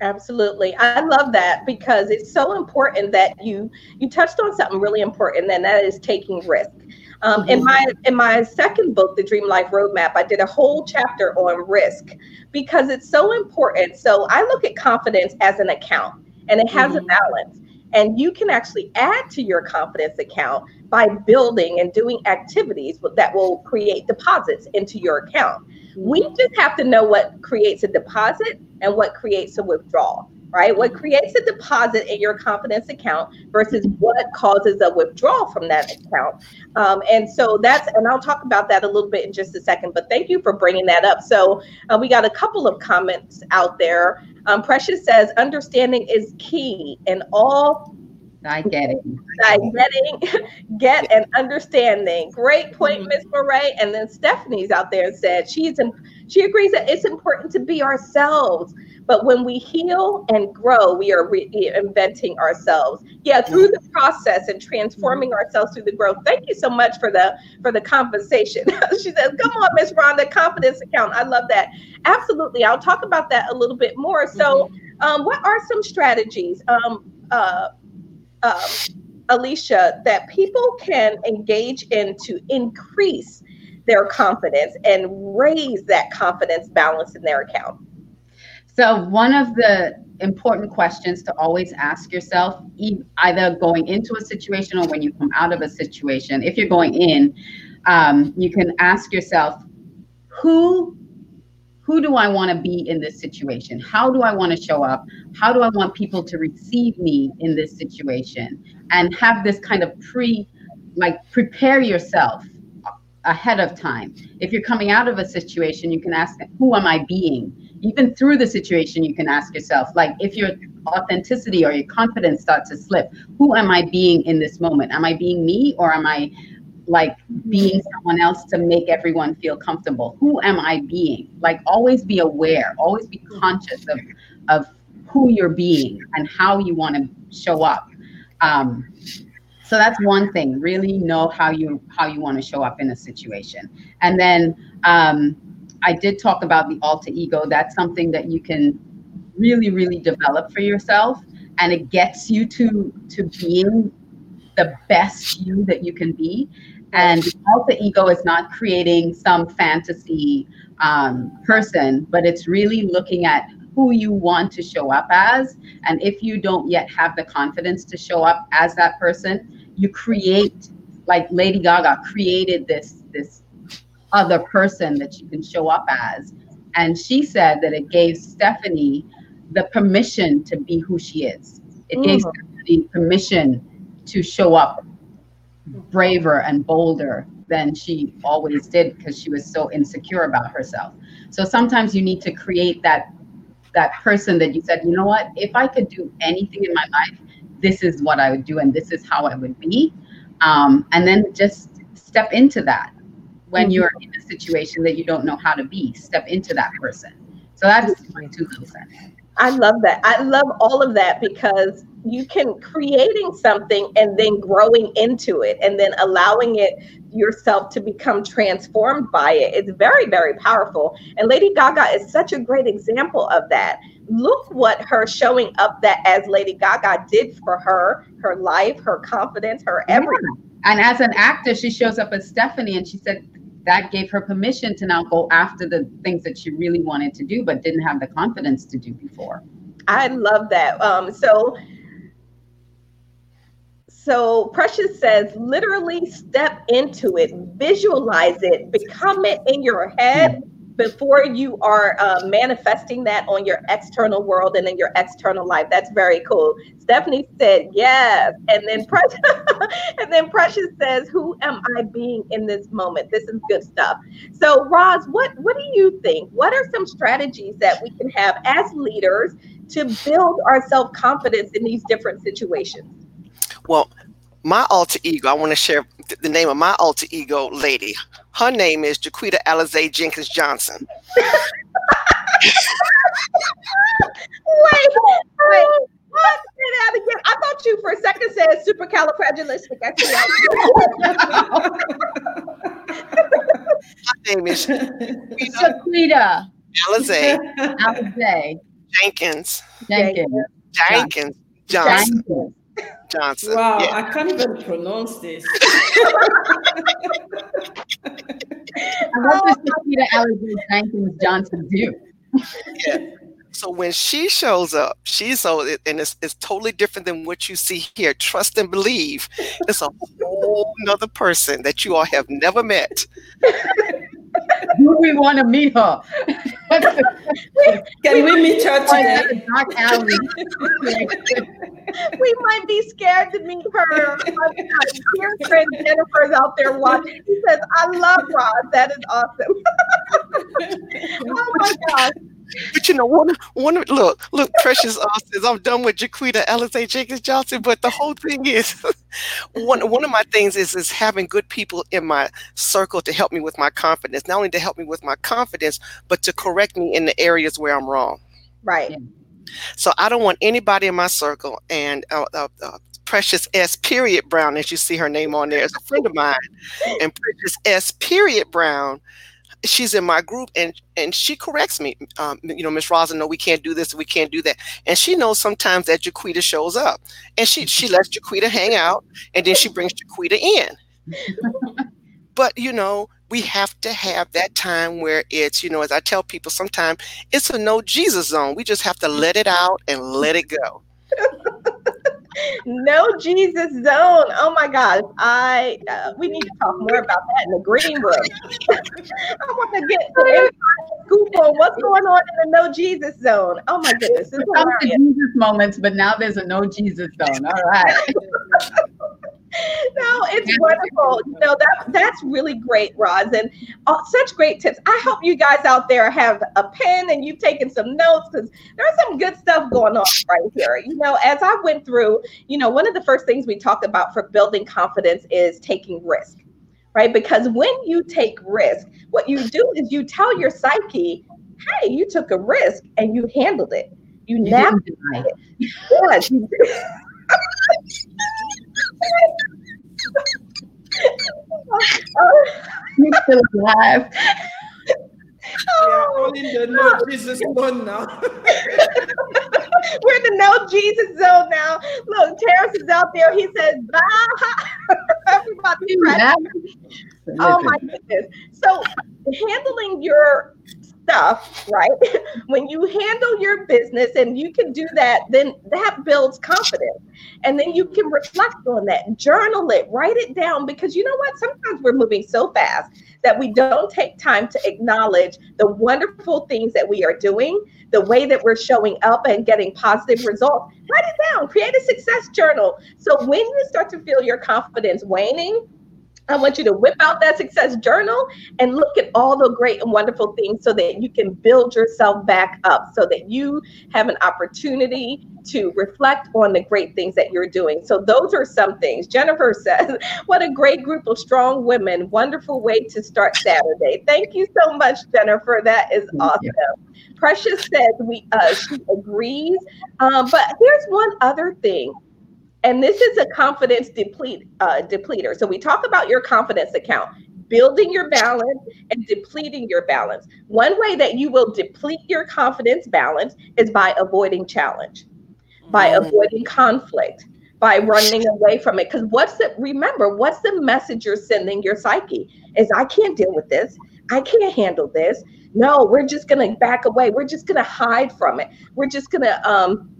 absolutely i love that because it's so important that you you touched on something really important and that is taking risk um, in mm-hmm. my in my second book the dream life roadmap i did a whole chapter on risk because it's so important so i look at confidence as an account and it has mm-hmm. a balance. And you can actually add to your confidence account by building and doing activities that will create deposits into your account. Mm-hmm. We just have to know what creates a deposit and what creates a withdrawal right? What creates a deposit in your confidence account versus what causes a withdrawal from that account. Um, and so that's, and I'll talk about that a little bit in just a second, but thank you for bringing that up. So uh, we got a couple of comments out there. Um, Precious says, understanding is key in all I get it. I getting, get and understanding. Great point, Miss Murray. And then Stephanie's out there and said she's in, she agrees that it's important to be ourselves. But when we heal and grow, we are reinventing ourselves. Yeah, through the process and transforming ourselves through the growth. Thank you so much for the for the conversation. she says, "Come on, Miss Rhonda, confidence account. I love that. Absolutely. I'll talk about that a little bit more. So, mm-hmm. um, what are some strategies, um, uh, uh, Alicia, that people can engage in to increase their confidence and raise that confidence balance in their account?" So, one of the important questions to always ask yourself, either going into a situation or when you come out of a situation, if you're going in, um, you can ask yourself, who who do I want to be in this situation? How do I want to show up? How do I want people to receive me in this situation? And have this kind of pre, like prepare yourself ahead of time. If you're coming out of a situation, you can ask, who am I being? Even through the situation you can ask yourself like if your authenticity or your confidence starts to slip who am i being in this moment? Am i being me or am i like being someone else to make everyone feel comfortable? Who am i being? Like always be aware always be conscious of of who you're being and how you want to show up. Um, so that's one thing really know how you how you want to show up in a situation. And then um, I did talk about the alter ego. That's something that you can really, really develop for yourself, and it gets you to to being the best you that you can be. And the alter ego is not creating some fantasy um, person, but it's really looking at who you want to show up as. And if you don't yet have the confidence to show up as that person, you create, like Lady Gaga created this this other person that you can show up as. And she said that it gave Stephanie the permission to be who she is. It mm. gave Stephanie permission to show up braver and bolder than she always did because she was so insecure about herself. So sometimes you need to create that that person that you said, you know what, if I could do anything in my life, this is what I would do and this is how I would be. Um, and then just step into that when mm-hmm. you're in a situation that you don't know how to be. Step into that person. So that's my two little cents. I love that. I love all of that because you can creating something and then growing into it and then allowing it yourself to become transformed by it. It's very, very powerful. And Lady Gaga is such a great example of that. Look what her showing up that as Lady Gaga did for her, her life, her confidence, her everything. And as an actor, she shows up as Stephanie and she said that gave her permission to now go after the things that she really wanted to do, but didn't have the confidence to do before. I love that. Um, so so Precious says, literally step into it, visualize it, become it in your head before you are uh, manifesting that on your external world and in your external life. That's very cool. Stephanie said, yes. And then Precious, and then Precious says, who am I being in this moment? This is good stuff. So Roz, what, what do you think? What are some strategies that we can have as leaders to build our self-confidence in these different situations? Well, my alter ego, I want to share the name of my alter ego lady. Her name is Jaquita Alize Jenkins Johnson. wait, wait. What? Say that again. I thought you for a second said supercalifragilistic. Her name is Jaquita Alize Alize Jenkins. Jenkins. Jenkins Johnson. Jenkins. Johnson. Wow, Yeah. I can't even pronounce this. And what does Jaquita Alize Jenkins Johnson do? So when she shows up, she's so and it's, it's totally different than what you see here. Trust and believe. It's a whole nother person that you all have never met. Do we want to meet her? Can we meet her Like today? at a dark alley. we might be scared to meet her. My uh, dear friend Jennifer's out there watching. She says, I love Roz. That is awesome. oh my gosh. But you know, one, one, look, look, Precious uh, says I'm done with Jaquita Alize Jenkins Johnson. But the whole thing is, one, one of my things is is having good people in my circle to help me with my confidence. Not only to help me with my confidence, but to correct me in the areas where I'm wrong. Right. So I don't want anybody in my circle. And uh, uh, uh, Precious S. Period Brown, as you see her name on there, is a friend of mine. And Precious S. Period Brown, she's in my group, and and she corrects me. Um, you know, Miss Rosa, no, we can't do this, we can't do that. And she knows sometimes that Jaquita shows up, and she she lets Jaquita hang out, and then she brings Jaquita in. but you know, we have to have that time where it's, you know, as I tell people, sometimes it's a no Jesus zone. We just have to let it out and let it go. No Jesus zone. Oh my God, I uh, we need to talk more about that in the green room. I want to get the scoop on what's going on in the no Jesus zone. Oh my goodness. This is to hilarious. Jesus moments, but now there's a no Jesus zone. All right. no, it's wonderful. You know that that's really great, Roz, and uh, such great tips. I hope you guys out there have a pen and you've taken some notes because there's some good stuff going on right here. You know, as I went through, you know, one of the first things we talked about for building confidence is taking risk, right? Because when you take risk, what you do is you tell your psyche, "Hey, you took a risk and you handled it. You You navigated deny it. Did. You're still alive. We are all in the no Jesus zone now. We're in the no Jesus zone now. Look, Terrence is out there. He says, bye. Everybody's right. Oh my goodness. So handling your stuff, right? when you handle your business and you can do that, then that builds confidence. And then you can reflect on that, journal it, write it down because you know what? Sometimes we're moving so fast that we don't take time to acknowledge the wonderful things that we are doing, the way that we're showing up and getting positive results. Write it down, create a success journal. So when you start to feel your confidence waning, I want you to whip out that success journal and look at all the great and wonderful things so that you can build yourself back up so that you have an opportunity to reflect on the great things that you're doing. So, those are some things. Jennifer says, What a great group of strong women. Wonderful way to start Saturday. Thank you so much, Jennifer. That is awesome. Precious says we uh, she agrees. Um, but here's one other thing and this is a confidence deplete uh, depleter. So we talk about your confidence account, building your balance and depleting your balance. One way that you will deplete your confidence balance is by avoiding challenge, by mm. avoiding conflict, by running away from it. Because what's the remember, what's the message you're sending your psyche? Is I can't deal with this. I can't handle this. No, we're just gonna back away. We're just gonna hide from it. We're just gonna um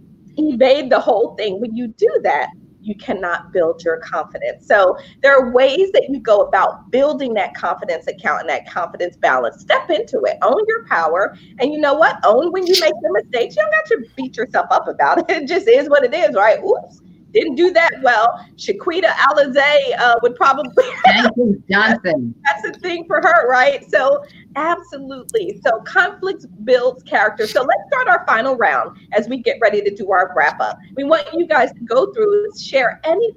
evade the whole thing. When you do that, you cannot build your confidence. So there are ways that you go about building that confidence account and that confidence balance. Step into it, own your power, and you know what? Own when you make the mistakes. You don't got to beat yourself up about it. It just is what it is, right? Oops didn't do that well. Jaquita Alize uh, would probably. Johnson. That's the thing for her, right? So, absolutely. So, conflict builds character. So, let's start our final round as we get ready to do our wrap up. We want you guys to go through, and share any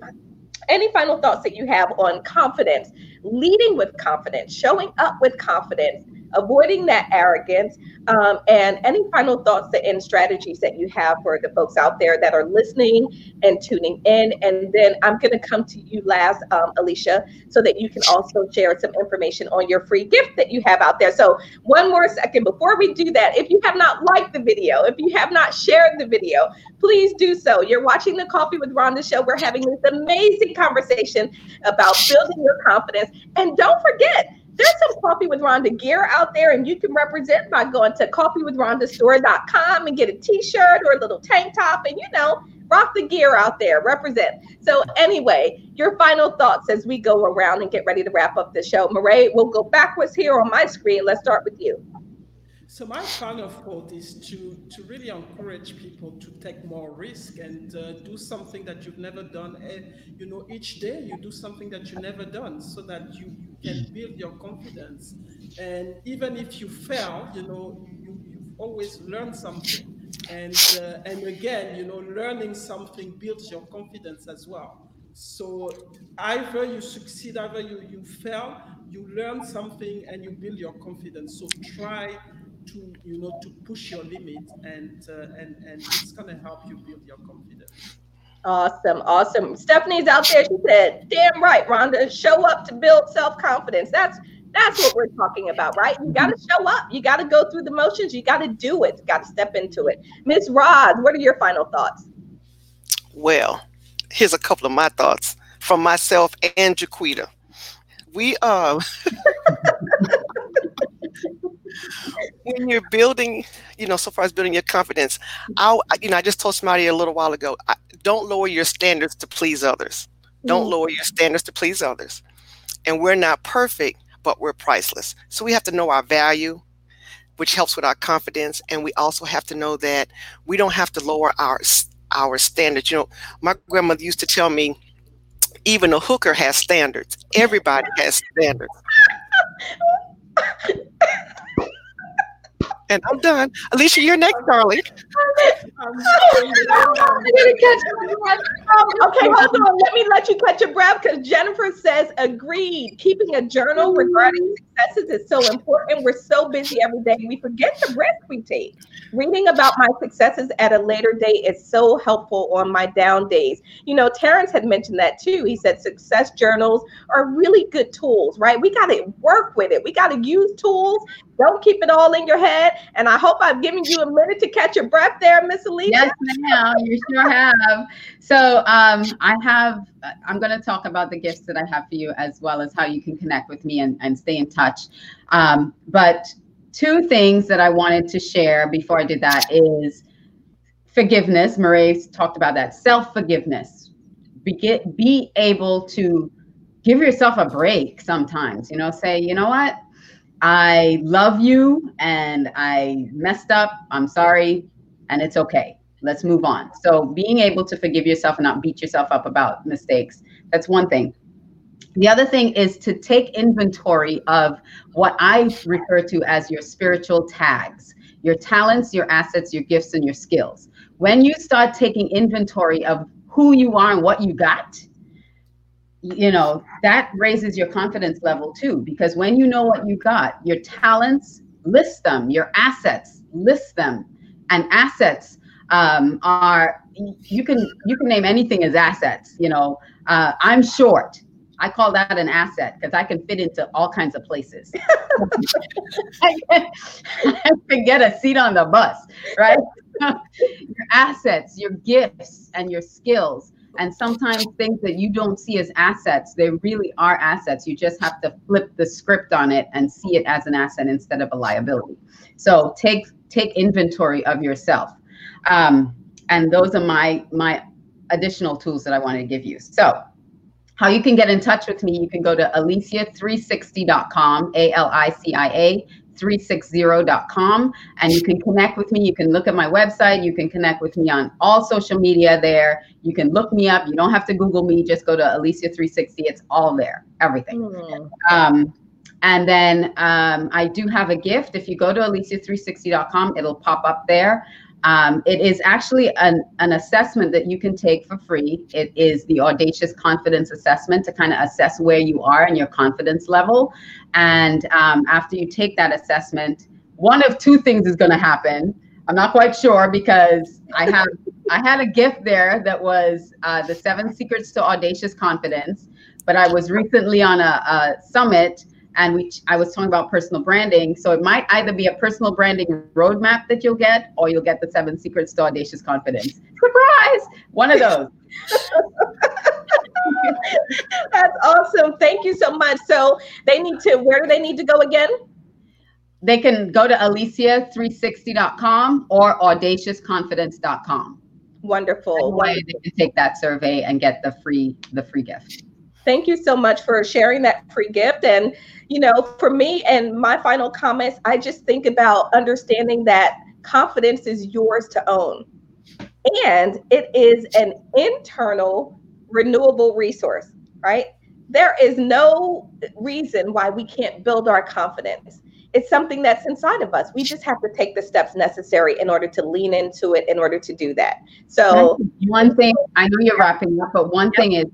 any final thoughts that you have on confidence, leading with confidence, showing up with confidence, avoiding that arrogance, um, and any final thoughts and strategies that you have for the folks out there that are listening and tuning in. And then I'm going to come to you last, um, Alicia, so that you can also share some information on your free gift that you have out there. So, one more second before we do that, if you have not liked the video, if you have not shared the video, please do so. You're watching the Coffee with Rhonda show. We're having this amazing conversation about building your confidence. And don't forget, there's some coffee with Rhonda gear out there, and you can represent by going to coffeewithrhondastore.com and get a t-shirt or a little tank top, and you know, rock the gear out there, represent. So anyway, your final thoughts as we go around and get ready to wrap up the show. Marae, we'll go backwards here on my screen. Let's start with you. So my final thought is to to really encourage people to take more risk and uh, do something that you've never done. And, you know, each day you do something that you've never done, so that you, you can build your confidence. And even if you fail, you know, you, you've always learned something. And uh, and again, you know, learning something builds your confidence as well. So either you succeed, either you, you fail, you learn something and you build your confidence. So try to you know to push your limit and uh, and and it's going to help you build your confidence. Awesome awesome. Stephanie's out there. She said damn right rhonda show up to build self-confidence. That's that's what we're talking about right? You got to show up. You got to go through the motions. You got to do it. Got to step into it. Miss rod what are your final thoughts? Well here's a couple of my thoughts from myself and jaquita. We uh when you're building, you know, so far as building your confidence, I, you know, I just told somebody a little while ago, I, don't lower your standards to please others. Don't mm. lower your standards to please others. And we're not perfect, but we're priceless. So we have to know our value, which helps with our confidence, and we also have to know that we don't have to lower our our standards. You know, my grandmother used to tell me, even a hooker has standards. Everybody has standards. And I'm done. Alicia, you're next, darling. Okay, hold on. Let me let you catch your breath because Jennifer says, agreed. Keeping a journal regarding successes is so important. We're so busy every day. We forget the breath we take. Reading about my successes at a later date is so helpful on my down days. You know, Terrence had mentioned that too. He said success journals are really good tools, right? We got to work with it. We got to use tools. Don't keep it all in your head. And I hope I've given you a minute to catch your breath there, Miss Alicia. Yes, ma'am. You sure have. So um, I have, I'm going to talk about the gifts that I have for you as well as how you can connect with me and, and stay in touch. Um, but two things that I wanted to share before I did that is forgiveness. Marie talked about that self forgiveness. Be, be able to give yourself a break sometimes, you know, say, you know what? I love you and I messed up. I'm sorry. And it's okay. Let's move on. So, being able to forgive yourself and not beat yourself up about mistakes, that's one thing. The other thing is to take inventory of what I refer to as your spiritual tags, your talents, your assets, your gifts, and your skills. When you start taking inventory of who you are and what you got, you know, that raises your confidence level too. Because when you know what you got, your talents, list them, your assets, list them. And assets um, are you can you can name anything as assets. You know, uh, I'm short. I call that an asset because I can fit into all kinds of places. I, can, I can get a seat on the bus, right? your assets, your gifts, and your skills and sometimes things that you don't see as assets, they really are assets. You just have to flip the script on it and see it as an asset instead of a liability. So take take inventory of yourself. Um, and those are my my additional tools that I want to give you. So how you can get in touch with me, you can go to alicia360.com, A L I C I A 360.com and you can connect with me. You can look at my website. You can connect with me on all social media there. You can look me up. You don't have to Google me. Just go to Alicia 360. It's all there, everything. Mm. Um, and then um, I do have a gift. If you go to alicia360.com, it'll pop up there. Um, it is actually an, an assessment that you can take for free. It is the Audacious Confidence Assessment to kind of assess where you are and your confidence level. And um, after you take that assessment, one of two things is going to happen. I'm not quite sure because I have I had a gift there that was uh, the seven secrets to audacious confidence. But I was recently on a, a summit and we I was talking about personal branding. So it might either be a personal branding roadmap that you'll get, or you'll get the seven secrets to audacious confidence. Surprise! One of those. That's awesome. Thank you so much. So they need to, where do they need to go again? They can go to alicia360.com or audaciousconfidence.com. Wonderful. Way they can take that survey and get the free the free gift. Thank you so much for sharing that free gift. And, you know, for me and my final comments, I just think about understanding that confidence is yours to own. And it is an internal renewable resource, right? There is no reason why we can't build our confidence. It's something that's inside of us. We just have to take the steps necessary in order to lean into it in order to do that. So, one thing I know you're wrapping up, but one thing is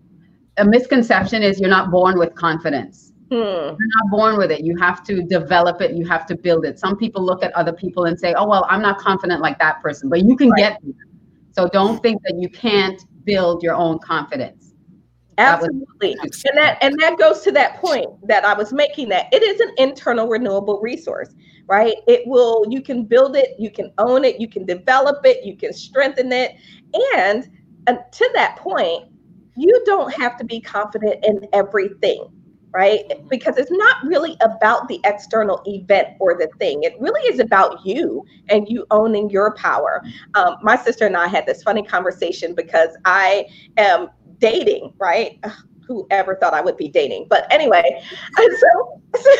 a misconception is you're not born with confidence. Hmm. You're not born with it. You have to develop it. You have to build it. Some people look at other people and say, "Oh well, I'm not confident like that person," but you can right. get there. So don't think that you can't build your own confidence. Absolutely. and that and that goes to that point that I was making that it is an internal renewable resource, right? It will you can build it, you can own it, you can develop it, you can strengthen it. And uh, to that point, you don't have to be confident in everything right? Because it's not really about the external event or the thing. It really is about you and you owning your power. Um, my sister and I had this funny conversation because I am dating, right? Ugh, who ever thought I would be dating? But anyway, so, so,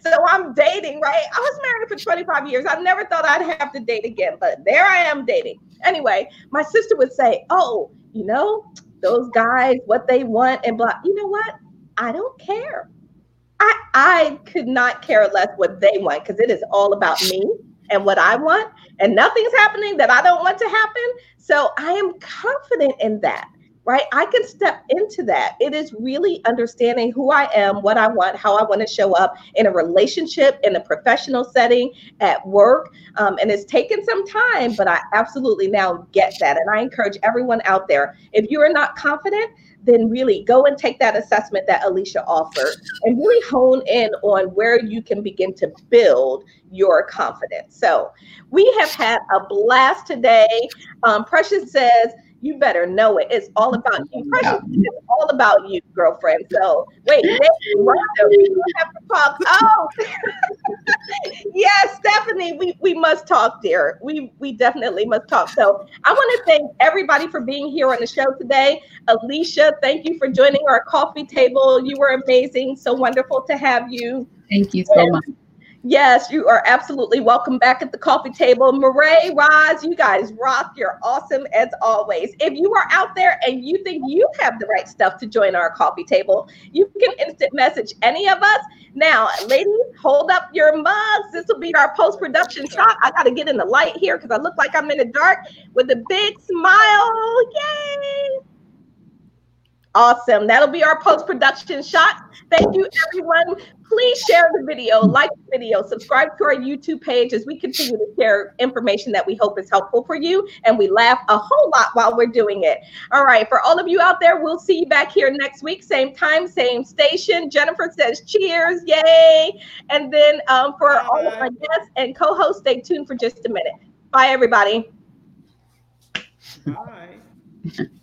so I'm dating, right? I was married for 25 years. I never thought I'd have to date again, but there I am dating. Anyway, my sister would say, "Oh, you know, those guys, what they want, and blah." You know what? I don't care. I I could not care less what they want because it is all about me and what I want, and nothing's happening that I don't want to happen. So I am confident in that right? I can step into that. It is really understanding who I am, what I want, how I want to show up in a relationship, in a professional setting, at work. Um, and it's taken some time, but I absolutely now get that. And I encourage everyone out there if you are not confident, then really go and take that assessment that Alicia offered and really hone in on where you can begin to build your confidence. So we have had a blast today. Um, Precious says, you better know it. It's all about you. Precious yeah. It's all about you, girlfriend. So wait, we have to talk. Oh, yes, Stephanie, we, we must talk, dear. We we definitely must talk. So I want to thank everybody for being here on the show today. Alicia, thank you for joining our coffee table. You were amazing. So wonderful to have you. Thank you so much. Yes, you are absolutely welcome back at the coffee table. Murray, Roz, you guys rock. You're awesome as always. If you are out there and you think you have the right stuff to join our coffee table, you can instant message any of us. Now, ladies, hold up your mugs. This will be our post production shot. I got to get in the light here because I look like I'm in the dark with a big smile. Yay! Awesome. That'll be our post production shot. Thank you, everyone. Please share the video, like the video, subscribe to our YouTube page as we continue to share information that we hope is helpful for you. And we laugh a whole lot while we're doing it. All right. For all of you out there, we'll see you back here next week, same time, same station. Jennifer says cheers. Yay. And then um, for all of my guests and co hosts, stay tuned for just a minute. Bye, everybody. Bye.